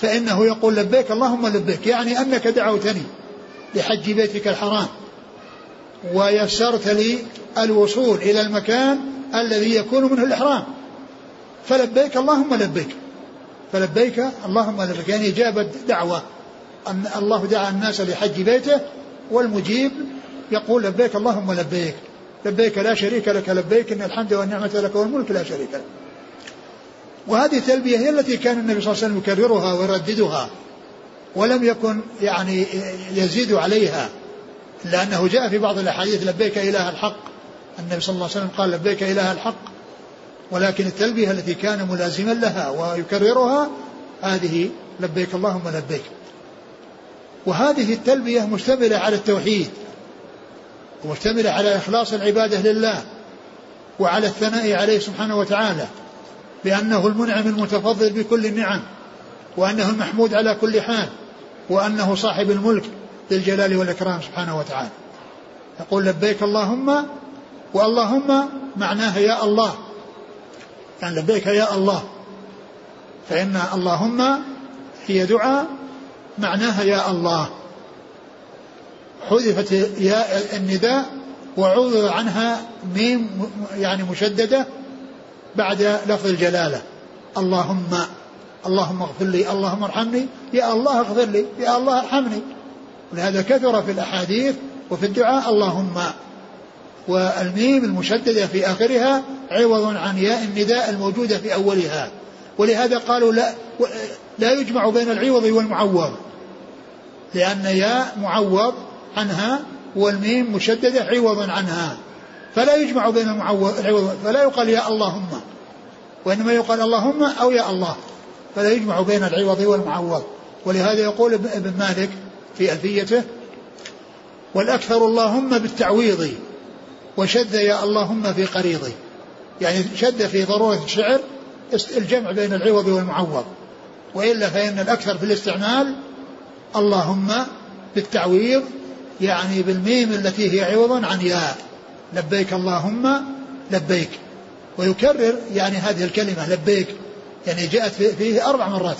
فإنه يقول لبيك اللهم لبيك يعني أنك دعوتني لحج بيتك الحرام ويسرت لي الوصول إلى المكان الذي يكون منه الإحرام. فلبيك اللهم لبيك فلبيك اللهم لبيك يعني إجابة دعوة أن الله دعا الناس لحج بيته والمجيب يقول لبيك اللهم لبيك. لبيك لا شريك لك لبيك إن الحمد والنعمة لك والملك لا شريك لك. وهذه التلبية هي التي كان النبي صلى الله عليه وسلم يكررها ويرددها ولم يكن يعني يزيد عليها لأنه جاء في بعض الأحاديث لبيك إله الحق. النبي صلى الله عليه وسلم قال لبيك إله الحق ولكن التلبية التي كان ملازما لها ويكررها هذه لبيك اللهم لبيك. وهذه التلبية مشتملة على التوحيد. ومشتملة على إخلاص العبادة لله وعلى الثناء عليه سبحانه وتعالى بأنه المنعم المتفضل بكل النعم وأنه المحمود على كل حال وأنه صاحب الملك ذي الجلال والإكرام سبحانه وتعالى. يقول لبيك اللهم واللهم معناها يا الله. يعني لبيك يا الله. فإن اللهم هي دعاء معناها يا الله. حذفت ياء النداء وعوض عنها ميم يعني مشددة بعد لفظ الجلالة. اللهم اللهم اغفر لي اللهم ارحمني يا الله اغفر لي يا الله ارحمني. ولهذا كثر في الأحاديث وفي الدعاء اللهم. والميم المشددة في آخرها عوض عن ياء النداء الموجودة في أولها. ولهذا قالوا لا لا يجمع بين العوض والمعوض. لأن ياء معوض عنها والميم مشددة عوض عنها. فلا يجمع بين العوض فلا يقال يا اللهم. وإنما يقال اللهم أو يا الله. فلا يجمع بين العوض والمعوض. ولهذا يقول ابن مالك في ألفيته والأكثر اللهم بالتعويض وشد يا اللهم في قريضي يعني شد في ضرورة الشعر الجمع بين العوض والمعوض. وإلا فإن الأكثر في الاستعمال اللهم بالتعويض يعني بالميم التي هي عوض عن ياء. لبيك اللهم لبيك. ويكرر يعني هذه الكلمة لبيك. يعني جاءت فيه أربع مرات.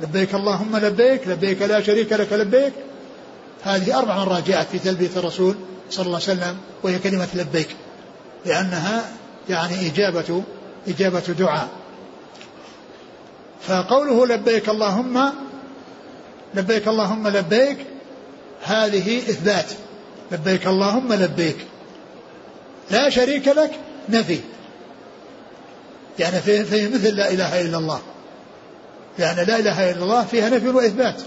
لبيك اللهم لبيك. لبيك لا شريك لك لبيك. هذه أربع مرات جاءت في تلبية الرسول صلى الله عليه وسلم وهي كلمة لبيك. لأنها يعني إجابة إجابة دعاء. فقوله لبيك اللهم لبيك اللهم لبيك هذه إثبات. لبيك اللهم لبيك. لا شريك لك نفي. يعني في, في مثل لا إله إلا الله. يعني لا إله إلا الله فيها نفي وإثبات.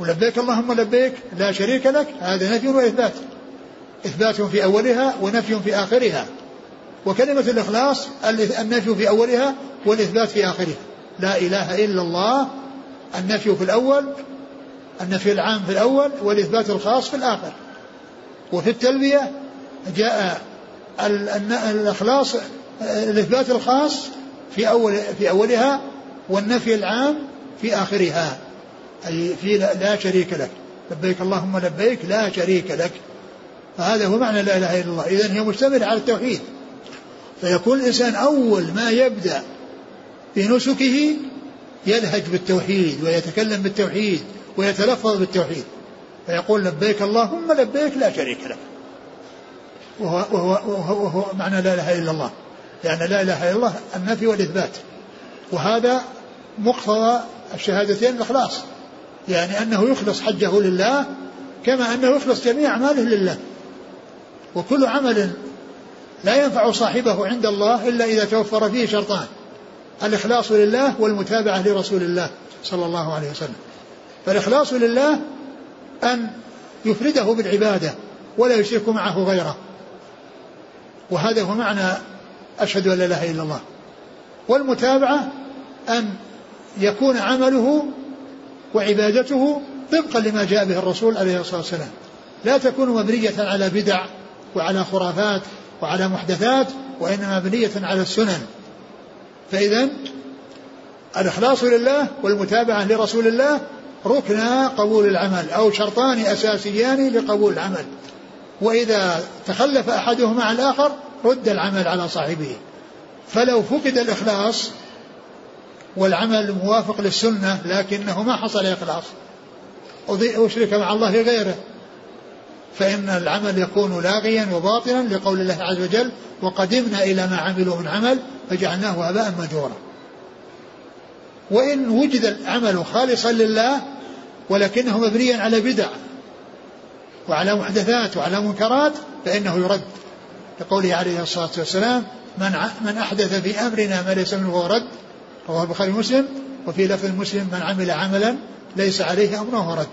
ولبيك اللهم لبيك لا شريك لك هذا نفي وإثبات. إثبات في أولها ونفي في آخرها. وكلمة الإخلاص النفي في أولها والإثبات في آخرها. لا إله إلا الله النفي في الأول النفي العام في الأول والإثبات الخاص في الآخر. وفي التلبية جاء الإخلاص الإثبات الخاص في أول في أولها والنفي العام في آخرها. أي في لا شريك لك. لبيك اللهم لبيك لا شريك لك. فهذا هو معنى لا إله إلا الله. إذن هي مشتملة على التوحيد. فيكون الإنسان أول ما يبدأ في نسكه يلهج بالتوحيد ويتكلم بالتوحيد. ويتلفظ بالتوحيد. فيقول لبيك اللهم لبيك لا شريك لك. وهو, وهو, وهو, وهو معنى لا إله إلا الله. يعني لا إله إلا الله النفي والإثبات. وهذا مقتضى الشهادتين الإخلاص. يعني أنه يخلص حجه لله كما أنه يخلص جميع أعماله لله. وكل عمل لا ينفع صاحبه عند الله إلا إذا توفر فيه شرطان. الإخلاص لله والمتابعة لرسول الله صلى الله عليه وسلم. فالإخلاص لله أن يفرده بالعبادة ولا يشرك معه غيره. وهذا هو معنى أشهد أن لا إله إلا الله. والمتابعة أن يكون عمله وعبادته طبقا لما جاء به الرسول عليه الصلاة والسلام. لا تكون مبنية على بدع وعلى خرافات وعلى محدثات وإنما مبنية على السنن. فإذا الإخلاص لله والمتابعة لرسول الله ركنا قبول العمل أو شرطان أساسيان لقبول العمل. وإذا تخلف أحدهما عن الآخر رد العمل على صاحبه. فلو فقد الإخلاص والعمل موافق للسنة لكنه ما حصل إخلاص. أشرك مع الله غيره فإن العمل يكون لاغيا وباطلا لقول الله عز وجل وقدمنا إلى ما عملوا من عمل فجعلناه هباء مجورا وإن وجد العمل خالصا لله ولكنه مبنيا على بدع وعلى محدثات وعلى منكرات فإنه يرد. لقوله عليه الصلاة والسلام من من أحدث في أمرنا ما ليس منه هو رد. رواه البخاري ومسلم. وفي لفظ مسلم من عمل عملا ليس عليه أمره رد.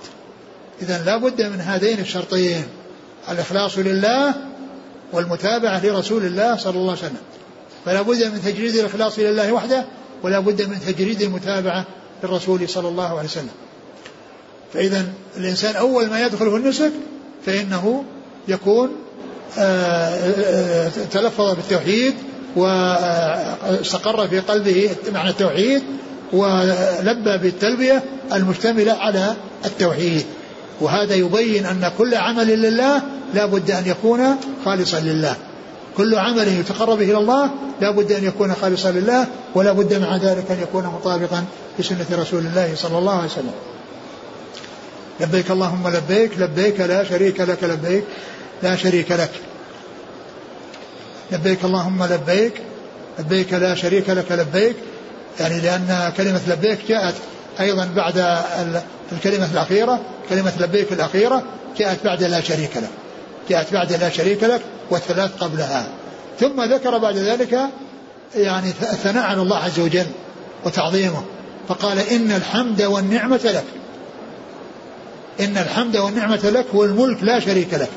إذا لا بد من هذين الشرطين الإخلاص لله والمتابعة لرسول الله صلى الله عليه وسلم. فلا بد من تجريد الإخلاص لله وحده ولا بد من تجريد المتابعة للرسول صلى الله عليه وسلم. فإذا الإنسان أول ما يدخل في النسك فإنه يكون آه، آه، تلفظ بالتوحيد واستقر في قلبه معنى التوحيد ولبى بالتلبية المشتملة على التوحيد. وهذا يبين أن كل عمل لله لا بد أن يكون خالصا لله. كل عمل يتقرب إلى الله لا بد أن يكون خالصا لله ولا بد مع ذلك أن يكون مطابقا لسنة رسول الله صلى الله عليه وسلم. لبيك اللهم لبيك لبيك لا شريك لك لبيك لا شريك لك. لبيك اللهم لبيك لبيك لا شريك لك لبيك. يعني لأن كلمة لبيك جاءت أيضا بعد الكلمة الأخيرة كلمة لبيك الأخيرة جاءت بعد لا شريك لك. جاءت بعد لا شريك لك والثلاث قبلها. ثم ذكر بعد ذلك يعني الثناء على الله عز وجل وتعظيمه. فقال إن الحمد والنعمة لك. إن الحمد والنعمة لك والملك لا شريك لك.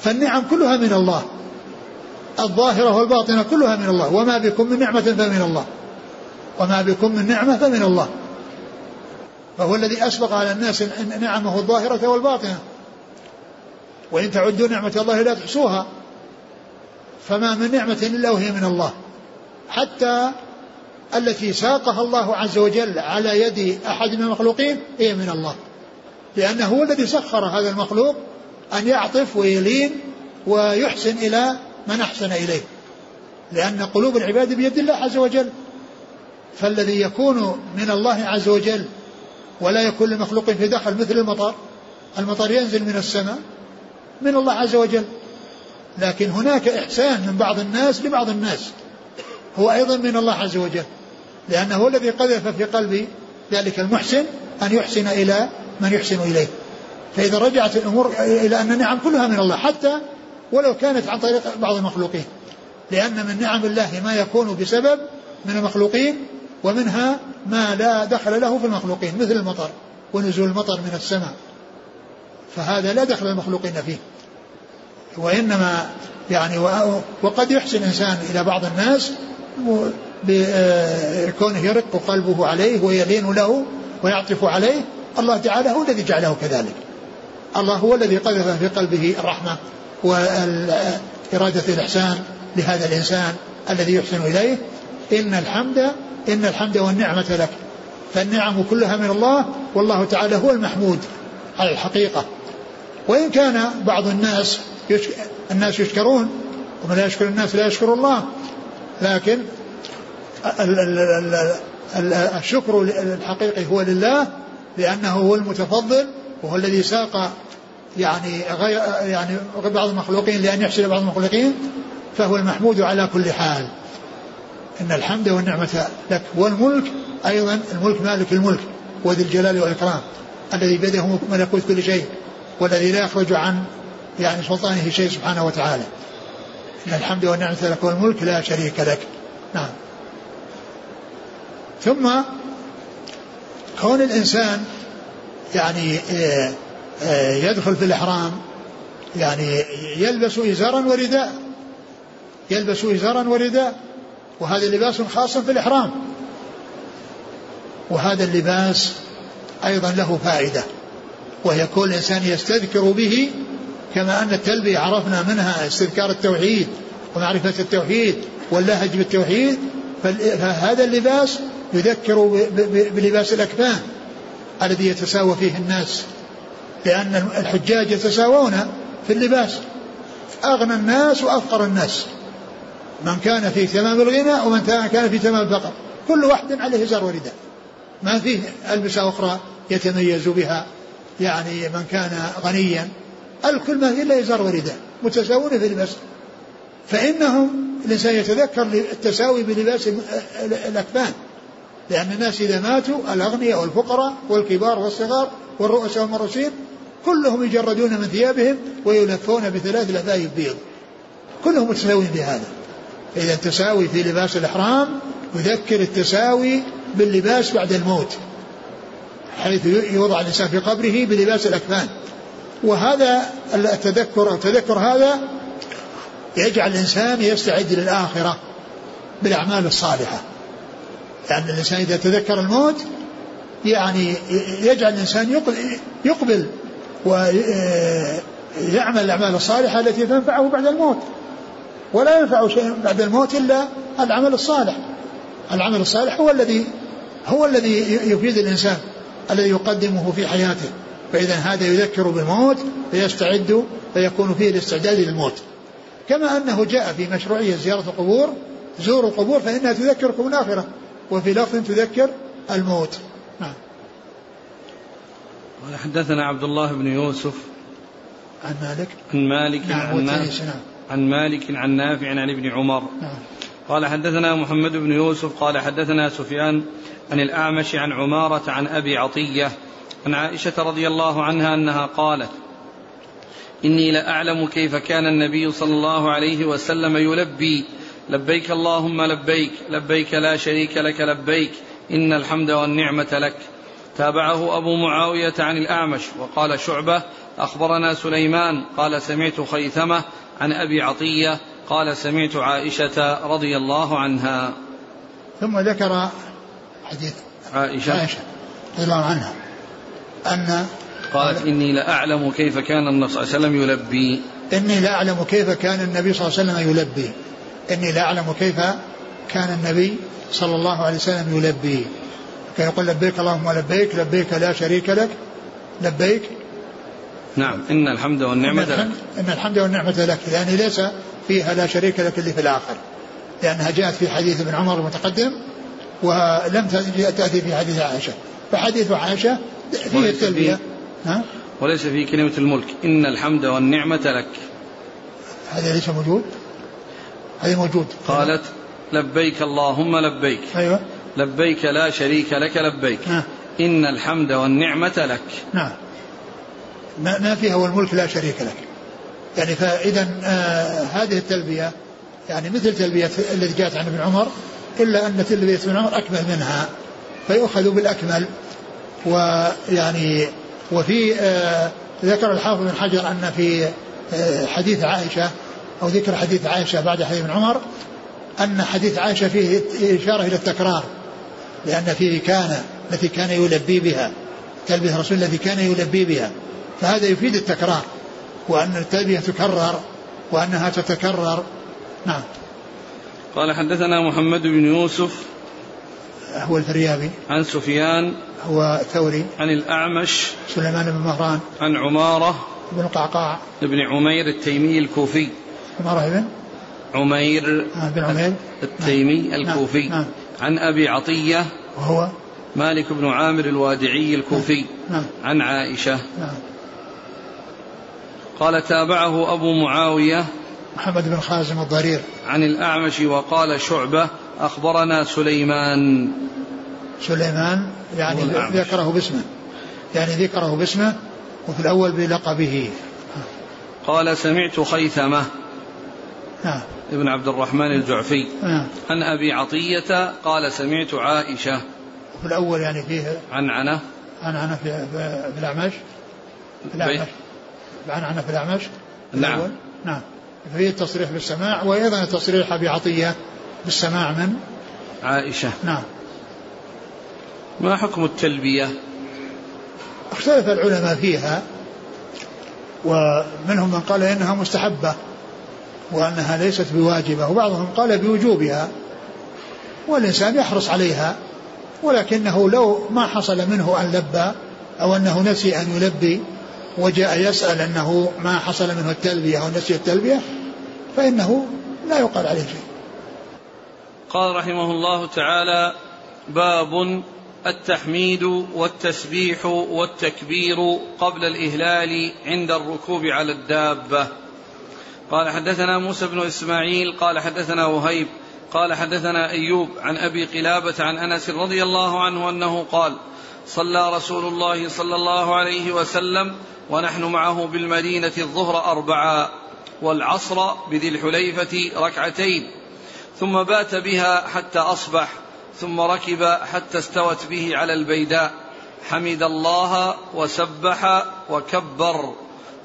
فالنعم كلها من الله. الظاهرة والباطنة كلها من الله. وما بكم من نعمة فمن الله. وما بكم من نعمة فمن الله. فهو الذي أسبق على الناس نعمه الظاهرة والباطنة. وإن تعدوا نعمة الله لا تحصوها. فما من نعمة إلا وهي من الله. حتى التي ساقها الله عز وجل على يد أحد من المخلوقين هي من الله. لأنه هو الذي سخر هذا المخلوق أن يعطف ويلين ويحسن إلى من أحسن إليه. لأن قلوب العباد بيد الله عز وجل. فالذي يكون من الله عز وجل ولا يكون لمخلوق في دخل مثل المطر المطر ينزل من السماء من الله عز وجل. لكن هناك إحسان من بعض الناس لبعض الناس. هو أيضا من الله عز وجل. لأنه هو الذي قذف في قلب ذلك المحسن أن يحسن إلى من يحسن إليه. فإذا رجعت الأمور إلى أن النعم كلها من الله حتى ولو كانت عن طريق بعض المخلوقين. لأن من نعم الله ما يكون بسبب من المخلوقين ومنها ما لا دخل له في المخلوقين مثل المطر ونزول المطر من السماء. فهذا لا دخل المخلوقين فيه. وإنما يعني وقد يحسن الإنسان إلى بعض الناس بكونه يرق قلبه عليه ويلين له ويعطف عليه الله تعالى هو الذي جعله كذلك. الله هو الذي قذف في قلبه الرحمة وإرادة الإحسان لهذا الإنسان الذي يحسن إليه. إن الحمد إن الحمد والنعمة لك. فالنعم كلها من الله والله تعالى هو المحمود على الحقيقة. وإن كان بعض الناس يشك... الناس يشكرون ومن لا يشكر الناس لا يشكر الله. لكن ال... ال... ال... الشكر الحقيقي هو لله لأنه هو المتفضل وهو الذي ساق يعني غير يعني بعض المخلوقين لأن يحسن بعض المخلوقين فهو المحمود على كل حال. إن الحمد والنعمة لك والملك أيضا الملك مالك الملك وذي الجلال والإكرام الذي بيده ملكوت كل شيء والذي لا يخرج عن يعني سلطانه شيء سبحانه وتعالى. إن الحمد والنعمة لك والملك لا شريك لك. نعم. ثم كون الإنسان يعني آه، آه، يدخل في الإحرام يعني يلبس إزارا ورداء يلبس إزارا ورداء وهذا لباس خاص في الإحرام. وهذا اللباس أيضا له فائدة وهي كل إنسان يستذكر به كما أن التلبية عرفنا منها استذكار التوحيد ومعرفة التوحيد واللهج بالتوحيد فهذا اللباس يذكر بلباس الأكفان الذي يتساوى فيه الناس لأن الحجاج يتساوون في اللباس. أغنى الناس وأفقر الناس. من كان في تمام الغنى ومن كان في تمام الفقر كل واحد عليه إزار ورداء ما فيه ألبسة أخرى يتميز بها. يعني من كان غنيا الكل ما فيه إلا إزار ورداء متساوون في اللباس. فإنهم الإنسان يتذكر التساوي بلباس الأكفان لأن الناس إذا ماتوا الأغنياء والفقراء والكبار والصغار والرؤساء والمرسين كلهم يجردون من ثيابهم ويلفون بثلاث لفايف بيض. كلهم متساويين بهذا فإذا التساوي في لباس الإحرام يذكر التساوي باللباس بعد الموت حيث يوضع الإنسان في قبره بلباس الأكفان وهذا التذكر أو تذكر هذا يجعل الإنسان يستعد للآخرة بالأعمال الصالحة. لأن الإنسان إذا تذكر الموت يعني يجعل الإنسان يقبل ويعمل الأعمال الصالحة التي تنفعه بعد الموت. ولا ينفع شيء بعد الموت إلا العمل الصالح. العمل الصالح هو الذي هو الذي يفيد الإنسان الذي يقدمه في حياته. فإذا هذا يذكر بالموت فيستعد فيكون فيه الاستعداد للموت. كما أنه جاء في مشروعية زيارة القبور زوروا القبور فإنها تذكركم الآخرة وفي لفظ تذكر الموت. نعم. قال حدثنا عبد الله بن يوسف. عن مالك؟ عن مالك نعم عن نافع نعم. عن مالك عن نافع عن ابن عمر. نعم. قال حدثنا محمد بن يوسف قال حدثنا سفيان عن الأعمش عن عمارة عن أبي عطية عن عائشة رضي الله عنها أنها قالت إني لأعلم كيف كان النبي صلى الله عليه وسلم يلبي لبيك اللهم لبيك لبيك لا شريك لك لبيك إن الحمد والنعمة لك. تابعه أبو معاوية عن الأعمش وقال شعبة أخبرنا سليمان قال سمعت خيثمة عن أبي عطية قال سمعت عائشة رضي الله عنها. ثم ذكر حديث عائشة, عائشة رضي الله عنها أن قالت إني لأعلم كيف كان النبي صلى الله عليه وسلم يلبي. إني لأعلم كيف كان النبي صلى الله عليه وسلم يلبي. إني لأعلم كيف كان النبي صلى الله عليه وسلم يلبي. كان يقول لبيك اللهم لبيك لبيك لا شريك لك لبيك. نعم إن الحمد والنعمة إن لك. إن الحمد والنعمة لك يعني ليس فيها لا شريك لك اللي في الآخر. لأنها جاءت في حديث ابن عمر المتقدم ولم تأتي في حديث عائشة. فحديث عائشة فيه وليس التلبية. فيه- ها؟ وليس في كلمة الملك. إن الحمد والنعمة لك. هذا ليس موجود؟ هذا موجود؟ قالت لبيك اللهم لبيك. أيوه. لبيك لا شريك لك لبيك. ها. إن الحمد والنعمة لك. نعم. ما, ما فيها والملك لا شريك لك. يعني فإذا آه هذه التلبية يعني مثل تلبية التي جاءت عن ابن عمر إلا أن تلبية ابن عمر أكمل منها. فيؤخذ بالأكمل. ويعني وفي آه ذكر الحافظ بن حجر أن في آه حديث عائشة أو ذكر حديث عائشة بعد حديث ابن عمر أن حديث عائشة فيه إشارة إلى التكرار لأن فيه كان التي كان يلبي بها تلبية الرسول التي كان يلبي بها فهذا يفيد التكرار وأن التلبية تكرر وأنها تتكرر. نعم. قال حدثنا محمد بن يوسف هو الفريابي. عن سفيان هو ثوري عن الأعمش سليمان بن مهران. عن عمارة بن القعقاع بن عمير التيمي الكوفي. عمارة بن عمير آه، بن عمير. التيمي الكوفي. نعم. عن أبي عطية. وهو؟ مالك بن عامر الوادعي الكوفي. نعم. عن عائشة. نعم. قال تابعه أبو معاوية. محمد بن خازم الضرير. عن الأعمش وقال شعبة. أخبرنا سليمان. سليمان يعني. ذكره باسمه. يعني ذكره باسمه وفي الأول بلقبه. قال سمعت خيثمة. نعم ابن عبد الرحمن الجعفي. نعم عن أبي عطية قال سمعت عائشة. وفي الأول يعني فيه عن عنة. عن عن في في- في الأعمش. في الأعمش. عن عن في الأعمش. في نعم. الأول. نعم. فيه التصريح بالسماع وأيضا تصريح أبي عطية بالسماع من؟ عائشة. نعم. ما حكم التلبية؟ اختلف العلماء فيها ومنهم من قال إنها مستحبة. وأنها ليست بواجبة وبعضهم قال بوجوبها والإنسان يحرص عليها ولكنه لو ما حصل منه أن لبى أو أنه نسي أن يلبي وجاء يسأل أنه ما حصل منه التلبية أو نسي التلبية فإنه لا يقال عليه شيء. قال رحمه الله تعالى باب التحميد والتسبيح والتكبير قبل الإهلال عند الركوب على الدابة قال حدثنا موسى بن إسماعيل قال حدثنا وهيب قال حدثنا أيوب عن أبي قلابة عن أنس رضي الله عنه أنه قال صلى رسول الله صلى الله عليه وسلم ونحن معه بالمدينة الظهر أربعا والعصر بذي الحليفة ركعتين ثم بات بها حتى أصبح ثم ركب حتى استوت به على البيداء حمد الله وسبح وكبر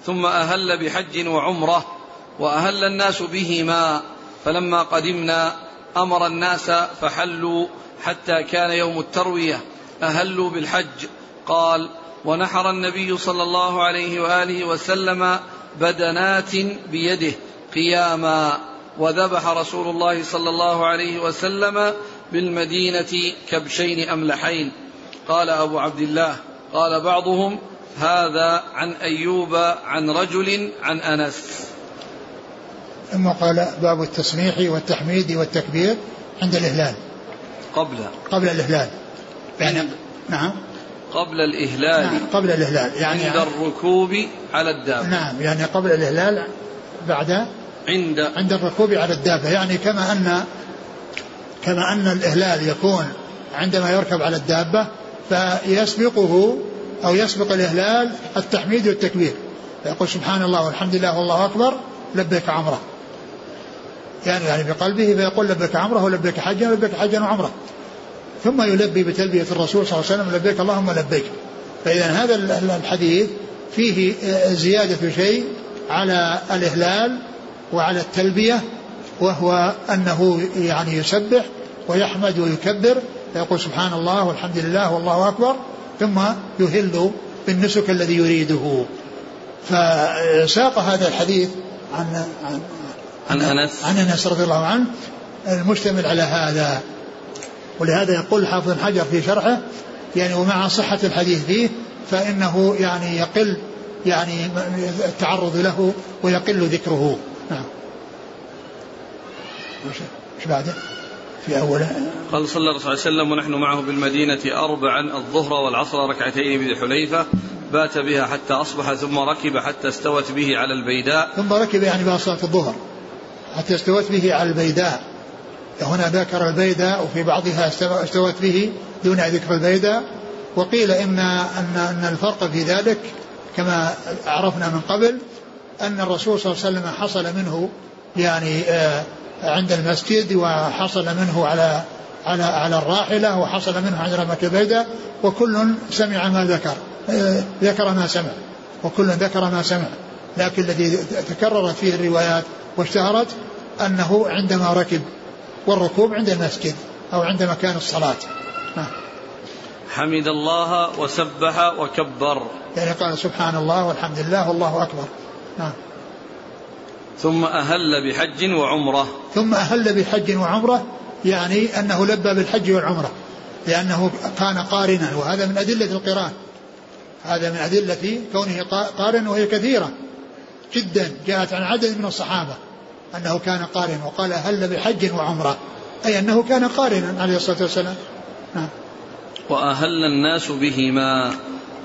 ثم أهل بحج وعمرة. وأهل الناس بهما فلما قدمنا أمر الناس فحلوا حتى كان يوم التروية أهلوا بالحج. قال ونحر النبي صلى الله عليه وآله وسلم بدنات بيده قياما وذبح رسول الله صلى الله عليه وسلم بالمدينة كبشين أملحين. قال أبو عبد الله قال بعضهم هذا عن أيوب عن رجل عن أنس. ثم قال باب التسميح والتحميد والتكبير عند الإهلال. قبل. قبل الإهلال. يعني نعم. قبل الإهلال. نعم قبل الإهلال. يعني عند الركوب على الدابة. نعم يعني قبل الإهلال بعد عند عند الركوب على الدابة. يعني كما أن كما أن الإهلال يكون عندما يركب على الدابة فيسبقه أو يسبق الإهلال التحميد والتكبير. فيقول سبحان الله والحمد لله والله أكبر لبيك عمره يعني يعني بقلبه فيقول لبيك عمره ولبيك حجا ولبيك حجا وعمرة. ثم يلبي بتلبية الرسول صلى الله عليه وسلم لبيك اللهم لبيك. فإذا هذا الحديث فيه زيادة شيء على الإهلال وعلى التلبية وهو أنه يعني يسبح ويحمد ويكبر فيقول سبحان الله والحمد لله والله أكبر ثم يهل بالنسك الذي يريده. فساق هذا الحديث عن عن عن أنس. عن أنس رضي الله عنه المشتمل على هذا. ولهذا يقول حافظ حجر في شرحه يعني ومع صحة الحديث فيه فإنه يعني يقل يعني التعرض له ويقل ذكره. نعم. وش بعده؟ في أول. قال صلى الله عليه وسلم ونحن معه بالمدينة أربعا الظهر والعصر ركعتين بذي حليفة بات بها حتى أصبح ثم ركب حتى استوت به على البيداء. ثم ركب يعني بعد صلاة الظهر. حتى استوت به على البيداء. هنا ذكر البيداء وفي بعضها استوت به دون ذكر البيداء. وقيل إن أن أن الفرق في ذلك كما عرفنا من قبل أن الرسول صلى الله عليه وسلم حصل منه يعني آه عند المسجد وحصل منه على على على الراحلة وحصل منه عند رمة البيداء وكل سمع ما ذكر آه، ذكر ما سمع وكل ذكر ما سمع. لكن الذي تكررت فيه الروايات واشتهرت أنه عندما ركب والركوب عند المسجد أو عند مكان الصلاة. حمد الله وسبح وكبر. يعني قال سبحان الله والحمد لله والله أكبر. نعم ثم أهل بحج وعمرة. ثم أهل بحج وعمرة يعني أنه لبى بالحج والعمرة. لأنه كان قارنا وهذا من أدلة القران هذا من أدلة كونه قارن وهي كثيرة جدا جاءت عن عدد من الصحابة. أنه كان قارن وقال هل بحج وعمرة؟ أي أنه كان قارنا عليه الصلاة والسلام. نعم. وأهل الناس بهما.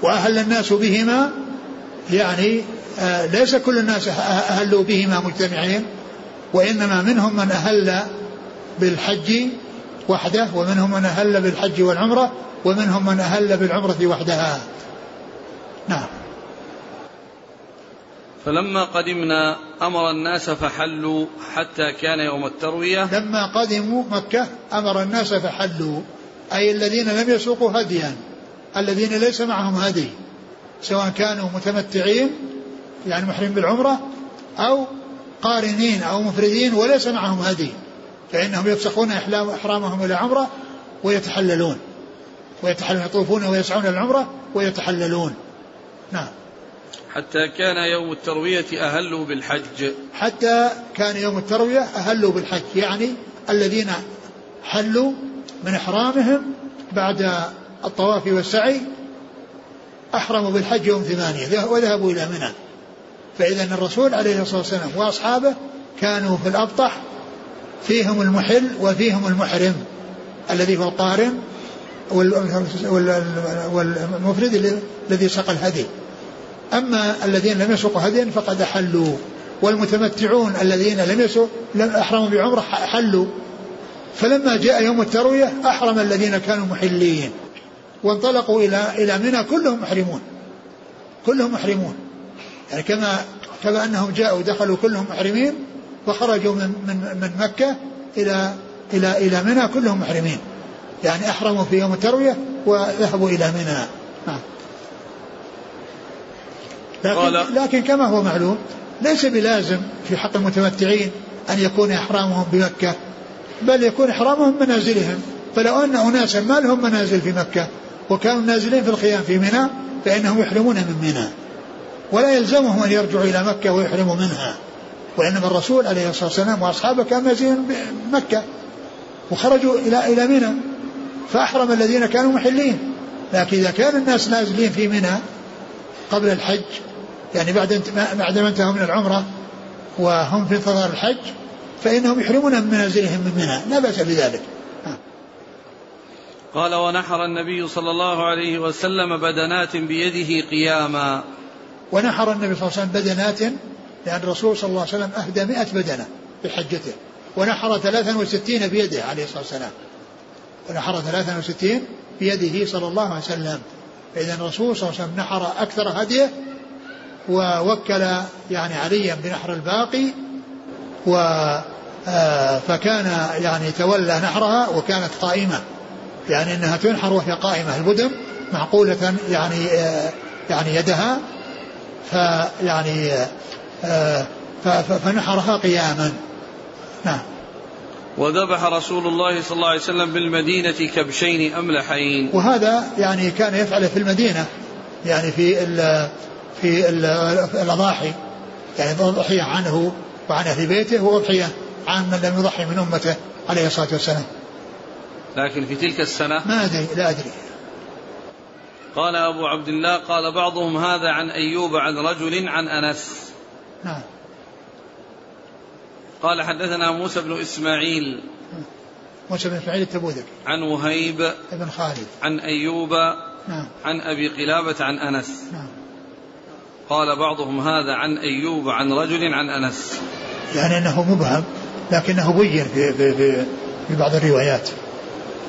وأهل الناس بهما يعني آه ليس كل الناس أهلوا بهما مجتمعين وإنما منهم من أهل بالحج وحده ومنهم من أهل بالحج والعمرة ومنهم من أهل بالعمرة وحدها. نعم. فلما قدمنا أمر الناس فحلوا حتى كان يوم التروية. لما قدموا مكة أمر الناس فحلوا أي الذين لم يسوقوا هديا الذين ليس معهم هدي سواء كانوا متمتعين يعني محرم بالعمرة أو قارنين أو مفردين وليس معهم هدي فإنهم يفسخون إحرامهم إلى عمرة ويتحللون ويتحللون يطوفون ويسعون العمرة ويتحللون. نعم. حتى كان يوم التروية أهلوا بالحج. حتى كان يوم التروية أهلوا بالحج يعني الذين حلوا من إحرامهم بعد الطواف والسعي أحرموا بالحج يوم ثمانية وذهبوا إلى منى. فإذا الرسول عليه الصلاة والسلام وأصحابه كانوا في الأبطح فيهم المحل وفيهم المحرم الذي هو القارن والمفرد الذي سقى الهدي. أما الذين لم يسوقوا هديا فقد أحلوا والمتمتعون الذين لم يسوقوا لم أحرموا بعمرة حلوا. فلما جاء يوم التروية أحرم الذين كانوا محلين. وانطلقوا إلى إلى منى كلهم محرمون. كلهم محرمون. يعني كما كما أنهم جاءوا دخلوا كلهم محرمين وخرجوا من من من مكة إلى إلى إلى منى كلهم محرمين. يعني أحرموا في يوم التروية وذهبوا إلى منى. نعم. لكن, لكن كما هو معلوم ليس بلازم في حق المتمتعين أن يكون إحرامهم بمكة بل يكون إحرامهم منازلهم. فلو أن أناسا ما لهم منازل في مكة وكانوا نازلين في الخيام في منى فإنهم يحرمون من منى. ولا يلزمهم أن يرجعوا إلى مكة ويحرموا منها. وإنما الرسول عليه الصلاة والسلام وأصحابه كانوا نازلين مكة وخرجوا إلى إلى منى. فأحرم الذين كانوا محلين. لكن إذا كان الناس نازلين في منى قبل الحج يعني بعد بعد ما انتهوا من العمرة وهم في انتظار الحج فإنهم يحرمون من منازلهم من منى. لا بأس بذلك. قال ونحر النبي صلى الله عليه وسلم بدنات بيده قياما. ونحر النبي صلى الله عليه وسلم بدنات لأن الرسول صلى الله عليه وسلم أهدى مئة بدنة في حجته. ونحر ثلاثا وستين بيده عليه الصلاة والسلام. ونحر ثلاثا وستين بيده صلى الله عليه وسلم. فإذا الرسول صلى الله عليه وسلم نحر أكثر هديه ووكل يعني عليا بنحر الباقي و آه، فكان يعني تولى نحرها وكانت قائمة. يعني إنها تنحر وهي قائمة. البدن معقولة يعني آه، يعني يدها فيعني آه، فنحرها قياما. نعم. وذبح رسول الله صلى الله عليه وسلم بالمدينة كبشين أملحين. وهذا يعني كان يفعله في المدينة. يعني في في الأضاحي. يعني أضحية عنه وعن أهل بيته وأضحية عن من لم يضحي من أمته عليه الصلاة والسلام. لكن في تلك السنة ما أدري لا أدري. قال أبو عبد الله قال بعضهم هذا عن أيوب عن رجل عن أنس. نعم. قال حدثنا موسى بن إسماعيل موسى بن إسماعيل التبوذك عن وهيب بن خالد. عن أيوب نعم. عن أبي قلابة عن أنس. نعم. قال بعضهم هذا عن أيوب عن رجل عن أنس. يعني أنه مبهم لكنه بين في, في, في, في بعض الروايات.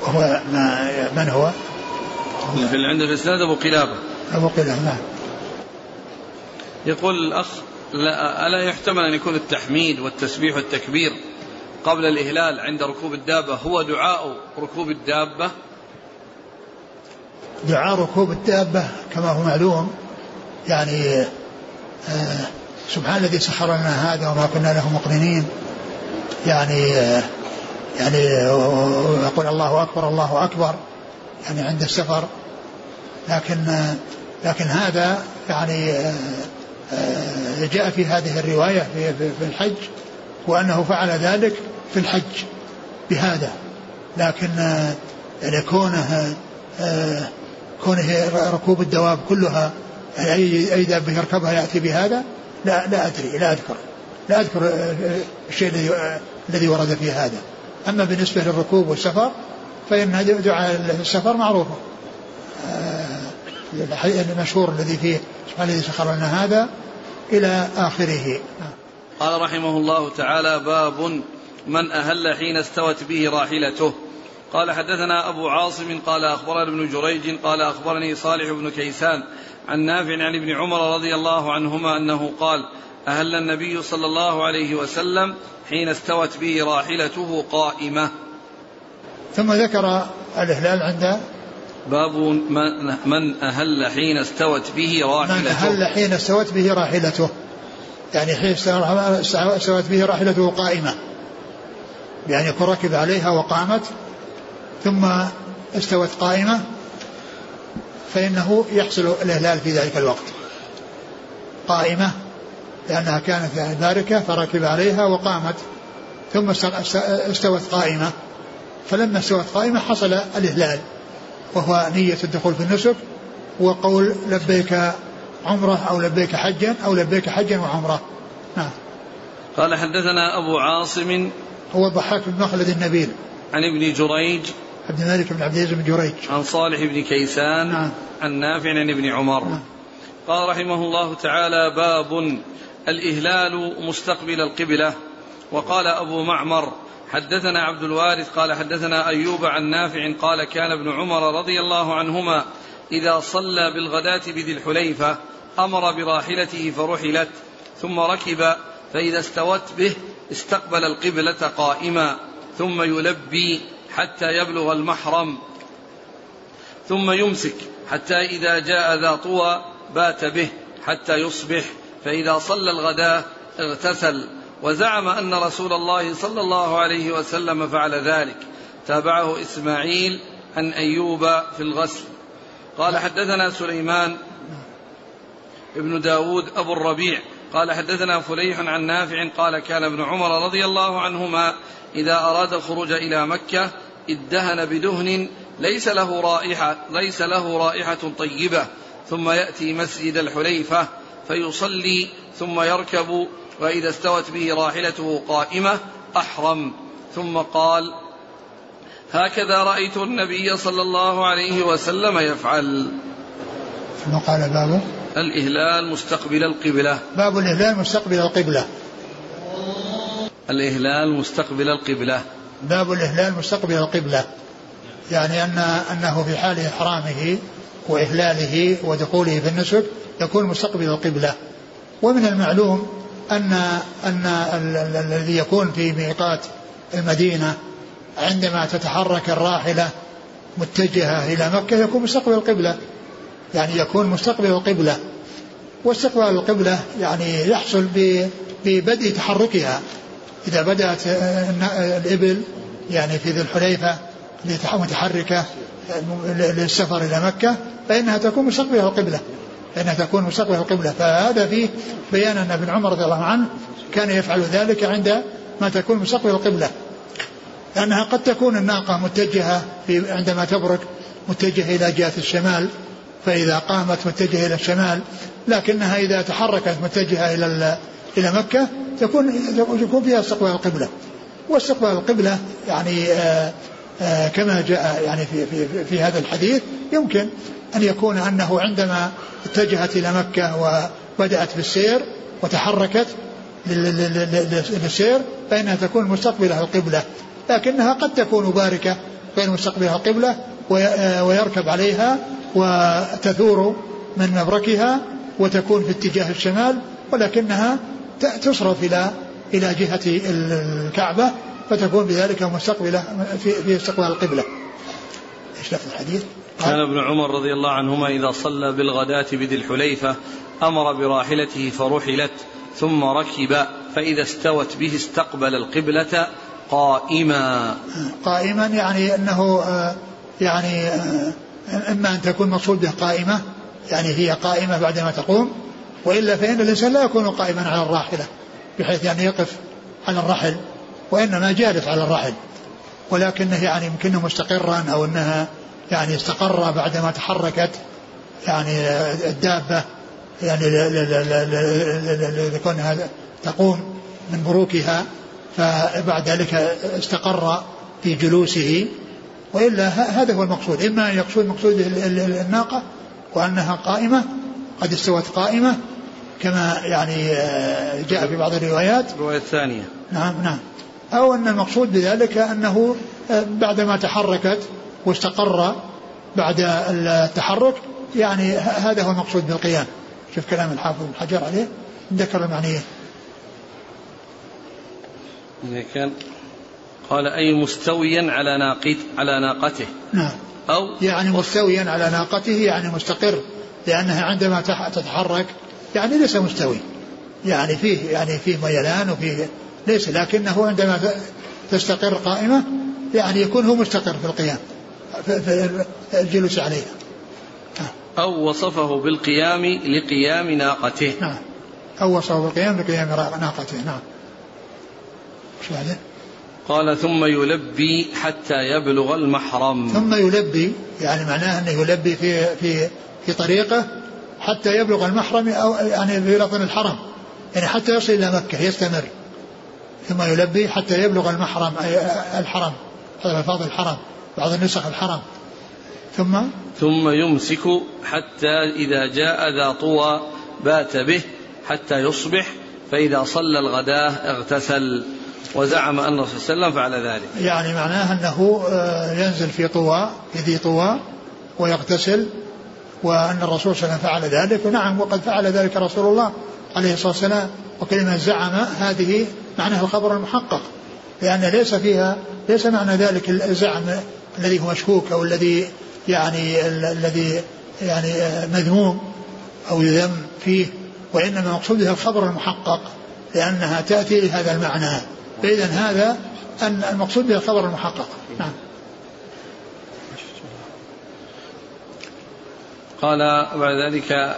وهو ما من هو؟ في عند الإسناد أبو قلابة. أبو قلابة نعم. يقول الأخ لا ألا يحتمل أن يكون التحميد والتسبيح والتكبير قبل الإهلال عند ركوب الدابة هو دعاء ركوب الدابة؟ دعاء ركوب الدابة كما هو معلوم يعني آه سبحان الذي سخر لنا هذا وما كنا له مقرنين. يعني آه يعني يقول الله أكبر الله أكبر يعني عند السفر. لكن آه لكن هذا يعني جاء في هذه الرواية في الحج وأنه فعل ذلك في الحج بهذا. لكن يعني كونه كونه ركوب الدواب كلها أي أي دابة يركبها يأتي بهذا؟ لا لا أدري لا أذكر. لا أذكر الشيء الذي الذي ورد في هذا. أما بالنسبة للركوب والسفر فإن دعاء السفر معروفة المشهور الذي فيه سبحان الذي سخر لنا هذا إلى آخره. قال رحمه الله تعالى باب من أهل حين استوت به راحلته. قال حدثنا أبو عاصم قال أخبرنا ابن جريج قال أخبرني صالح بن كيسان عن نافع عن ابن عمر رضي الله عنهما أنه قال أهل النبي صلى الله عليه وسلم حين استوت به راحلته قائمة. ثم ذكر الإهلال عند باب من أهل حين استوت به راحلته. من أهل حين استوت به راحلته. يعني حين استوت به راحلته قائمة. يعني يكون ركب عليها وقامت ثم استوت قائمة فإنه يحصل الإهلال في ذلك الوقت. قائمة لأنها كانت يعني باركة فركب عليها وقامت. ثم استوت قائمة. فلما استوت قائمة حصل الإهلال وهو نية الدخول في النسك وقول لبيك عمرة أو لبيك حجا أو لبيك حجا وعمرة. نعم. قال حدثنا أبو عاصم هو الضحاك بن مخلد النبيل. عن ابن جريج عبد الملك بن عبد العزيز بن جريج. عن صالح بن كيسان نعم. عن نافع عن ابن عمر. نعم. قال رحمه الله تعالى باب الإهلال مستقبل القبلة. وقال أبو معمر حدثنا عبد الوارث قال حدثنا أيوب عن نافع قال كان ابن عمر رضي الله عنهما إذا صلى بالغداة بذي الحليفة أمر براحلته فرحلت ثم ركب فإذا استوت به استقبل القبلة قائما ثم يلبي حتى يبلغ المحرم ثم يمسك حتى إذا جاء ذا طوى بات به حتى يصبح فإذا صلى الغداء اغتسل. وزعم أن رسول الله صلى الله عليه وسلم فعل ذلك. تابعه إسماعيل عن أيوب في الغسل. قال حدثنا سليمان ابن داود أبو الربيع. قال حدثنا فليح عن نافع قال كان ابن عمر رضي الله عنهما إذا أراد الخروج إلى مكة ادهن بدهن ليس له رائحة ليس له رائحة طيبة. ثم يأتي مسجد الحليفة فيصلي ثم يركب وإذا استوت به راحلته قائمة أحرم. ثم قال هكذا رأيت النبي صلى الله عليه وسلم يفعل. ثم قال بابه الإهلال مستقبل القبلة. باب الإهلال مستقبل القبلة. الإهلال مستقبل القبلة. باب الإهلال مستقبل القبلة. يعني أن أنه في حال إحرامه وإهلاله ودخوله في النسك يكون مستقبل القبلة. ومن المعلوم أن أن الذي يكون في ميقات المدينة عندما تتحرك الراحلة متجهة إلى مكة يكون مستقبل القبلة. يعني يكون مستقبل القبلة. واستقبال القبلة يعني يحصل ببدء تحركها. إذا بدأت الإبل يعني في ذي الحليفة متحركة للسفر إلى مكة فإنها تكون مستقبل القبلة فإنها تكون مستقبل القبلة فهذا فيه بيان أن ابن عمر رضي الله عنه كان يفعل ذلك عند ما تكون مستقبل القبلة لأنها قد تكون الناقة متجهة في عندما تبرك متجهة إلى جهة الشمال. فإذا قامت متجهة إلى الشمال لكنها إذا تحركت متجهة إلى إلى مكة تكون يكون فيها استقبال القبلة. واستقبال القبلة يعني آآ آآ كما جاء يعني في, في, في هذا الحديث يمكن أن يكون أنه عندما اتجهت إلى مكة وبدأت بالسير وتحركت للسير فإنها تكون مستقبلة القبلة. لكنها قد تكون باركة غير مستقبلها القبلة ويركب عليها وتثور من مبركها وتكون في اتجاه الشمال ولكنها تصرف إلى إلى جهة الكعبة فتكون بذلك مستقبلة في, في استقبال القبلة. إيش لفظ الحديث؟ كان ابن عمر رضي الله عنهما إذا صلى بالغداة بذي الحليفة أمر براحلته فرحلت ثم ركب فإذا استوت به استقبل القبلة قائما قائما يعني أنه يعني إما أن تكون مقصود به قائمة يعني هي قائمة بعدما تقوم وإلا فإن الإنسان لا يكون قائما على الراحلة بحيث يعني يقف على الرحل وإنما جالس على الرحل. ولكنه يعني يمكنه مستقرا أو أنها يعني استقر بعدما تحركت يعني الدابة يعني لكونها تقوم من بروكها فبعد ذلك استقر في جلوسه. وإلا هذا هو المقصود. أن يقصد مقصود الناقة وأنها قائمة قد استوت قائمة كما يعني جاء في بعض الروايات. الرواية الثانية. نعم نعم. أو أن المقصود بذلك أنه بعدما تحركت واستقر بعد التحرك يعني هذا هو المقصود بالقيام. شوف كلام الحافظ بن حجر عليه. ذكر المعنيين إذا كان قال أي مستويا على ناقت على ناقته. نعم. أو يعني مستويا على ناقته يعني مستقر. لأنها عندما تتحرك يعني ليس مستوي. يعني فيه يعني فيه ميلان وفيه ليس لكنه عندما تستقر قائمة يعني يكون هو مستقر في القيام في الجلوس عليها أو وصفه بالقيام لقيام ناقته. نعم. أو وصفه بالقيام لقيام ناقته. نعم. شو بعدين؟ قال ثم يلبي حتى يبلغ المحرم. ثم يلبي يعني معناه أنه يلبي في في في طريقه حتى يبلغ المحرم أو يعني في لفظ الحرم. يعني حتى يصل إلى مكة يستمر. ثم يلبي حتى يبلغ المحرم أي الحرم هذا الفاظ الحرم بعض النسخ الحرم. ثم ثم يمسك حتى إذا جاء ذا طوى بات به حتى يصبح فإذا صلى الغداة اغتسل. وزعم أن الرسول صلى الله عليه وسلم فعل ذلك. يعني معناه أنه ينزل في طوى في ذي طوى ويغتسل. وأن الرسول صلى الله عليه وسلم فعل ذلك. ونعم وقد فعل ذلك رسول الله عليه الصلاة والسلام. وكلمة زعم هذه معناها الخبر المحقق لأن ليس فيها ليس معنى ذلك الزعم الذي هو مشكوك أو الذي يعني الذي يعني مذموم أو يذم فيه وإنما مقصودها الخبر المحقق لأنها تأتي لهذا المعنى. فإذا هذا أن المقصود به الخبر المحقق. نعم. قال بعد ذلك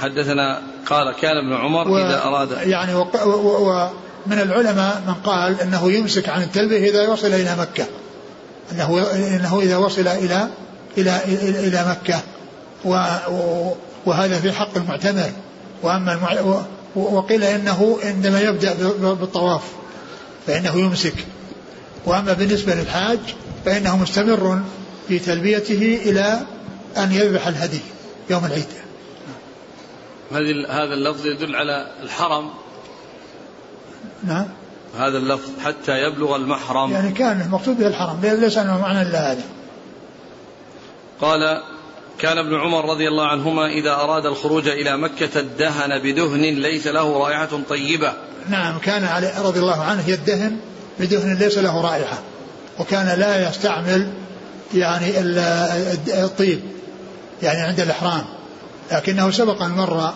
حدثنا قال كان ابن عمر و إذا أراد. يعني ومن العلماء من قال إنه يمسك عن التلبية إذا وصل إلى مكة. انه إنه إذا وصل إلى إلى إلى, إلى مكة. و وهذا في حق المعتمر. وأما المع... وقيل إنه عندما يبدأ بالطواف فإنه يمسك. وأما بالنسبة للحاج فإنه مستمر في تلبيته إلى أن يذبح الهدي يوم العيد. هذا اللفظ يدل على الحرم. نعم. هذا اللفظ حتى يبلغ المحرم. يعني كان المقصود به الحرم ليس انه معنى إلا هذا. قال كان ابن عمر رضي الله عنهما إذا أراد الخروج إلى مكة ادهن بدهن ليس له رائحة طيبة. نعم كان علي رضي الله عنه يدهن بدهن ليس له رائحة وكان لا يستعمل يعني الطيب. يعني عند الإحرام. لكنه سبق أن مر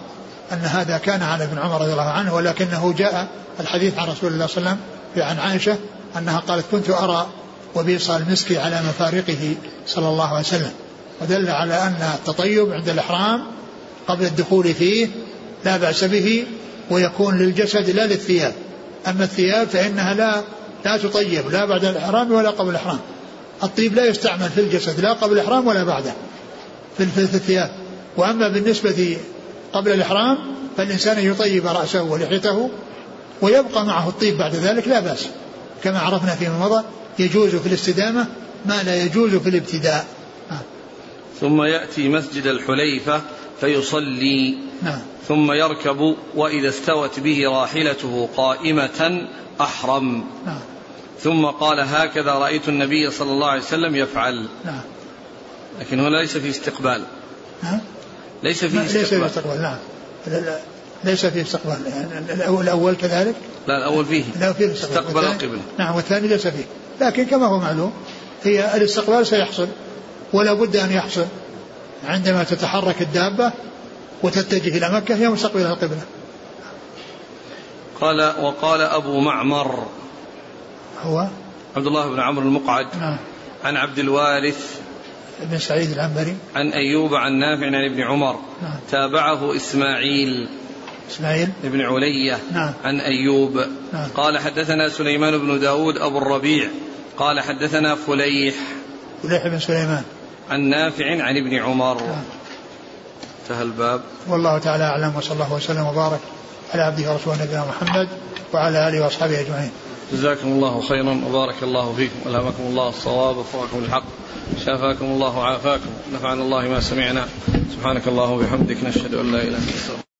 أن هذا كان على ابن عمر رضي الله عنه ولكنه جاء الحديث عن رسول الله صلى الله عليه وسلم عن عائشة أنها قالت كنت أرى وبيص المسك على مفارقه صلى الله عليه وسلم. ودل على أن التطيب عند الإحرام قبل الدخول فيه لا بأس به ويكون للجسد لا للثياب. أما الثياب فإنها لا لا تطيب لا بعد الإحرام ولا قبل الإحرام. الطيب لا يستعمل في الجسد لا قبل الإحرام ولا بعده. في الثياب. وأما بالنسبة قبل الإحرام فالإنسان يطيب رأسه ولحيته ويبقى معه الطيب بعد ذلك لا بأس. كما عرفنا فيما مضى يجوز في الاستدامة ما لا يجوز في الابتداء. ثم يأتي مسجد الحليفة فيصلي. نعم. ثم يركب وإذا استوت به راحلته قائمة أحرم. نعم. ثم قال هكذا رأيت النبي صلى الله عليه وسلم يفعل. نعم. لكن هنا ليس في استقبال. نعم. ليس في استقبال ليس في استقبال. نعم. ليس في استقبال. الأول كذلك؟ لا الأول فيه. لا فيه استقبل القبلة. نعم والثاني ليس فيه. لكن كما هو معلوم هي الاستقبال سيحصل ولا بد أن يحصل عندما تتحرك الدابة وتتجه إلى مكة هي مستقبل القبلة. قال وقال أبو معمر. هو؟ عبد الله بن عمرو المقعد. نعم. عن عبد الوارث بن سعيد العنبري. عن أيوب عن نافع عن ابن عمر. نعم. تابعه إسماعيل. إسماعيل. بن علية. نعم. عن أيوب. نعم. قال حدثنا سليمان بن داود أبو الربيع. قال حدثنا فليح. فليح بن سليمان. عن نافع عن ابن عمر. نعم. انتهى الباب. والله تعالى أعلم وصلى الله وسلم وبارك على عبده ورسوله نبينا محمد وعلى آله وأصحابه أجمعين. جزاكم الله خيرا وبارك الله فيكم. ألهمكم الله الصواب وفقكم الحق شافاكم الله وعافاكم. نفعنا الله ما سمعنا. سبحانك اللهم وبحمدك نشهد أن لا إله إلا أنت.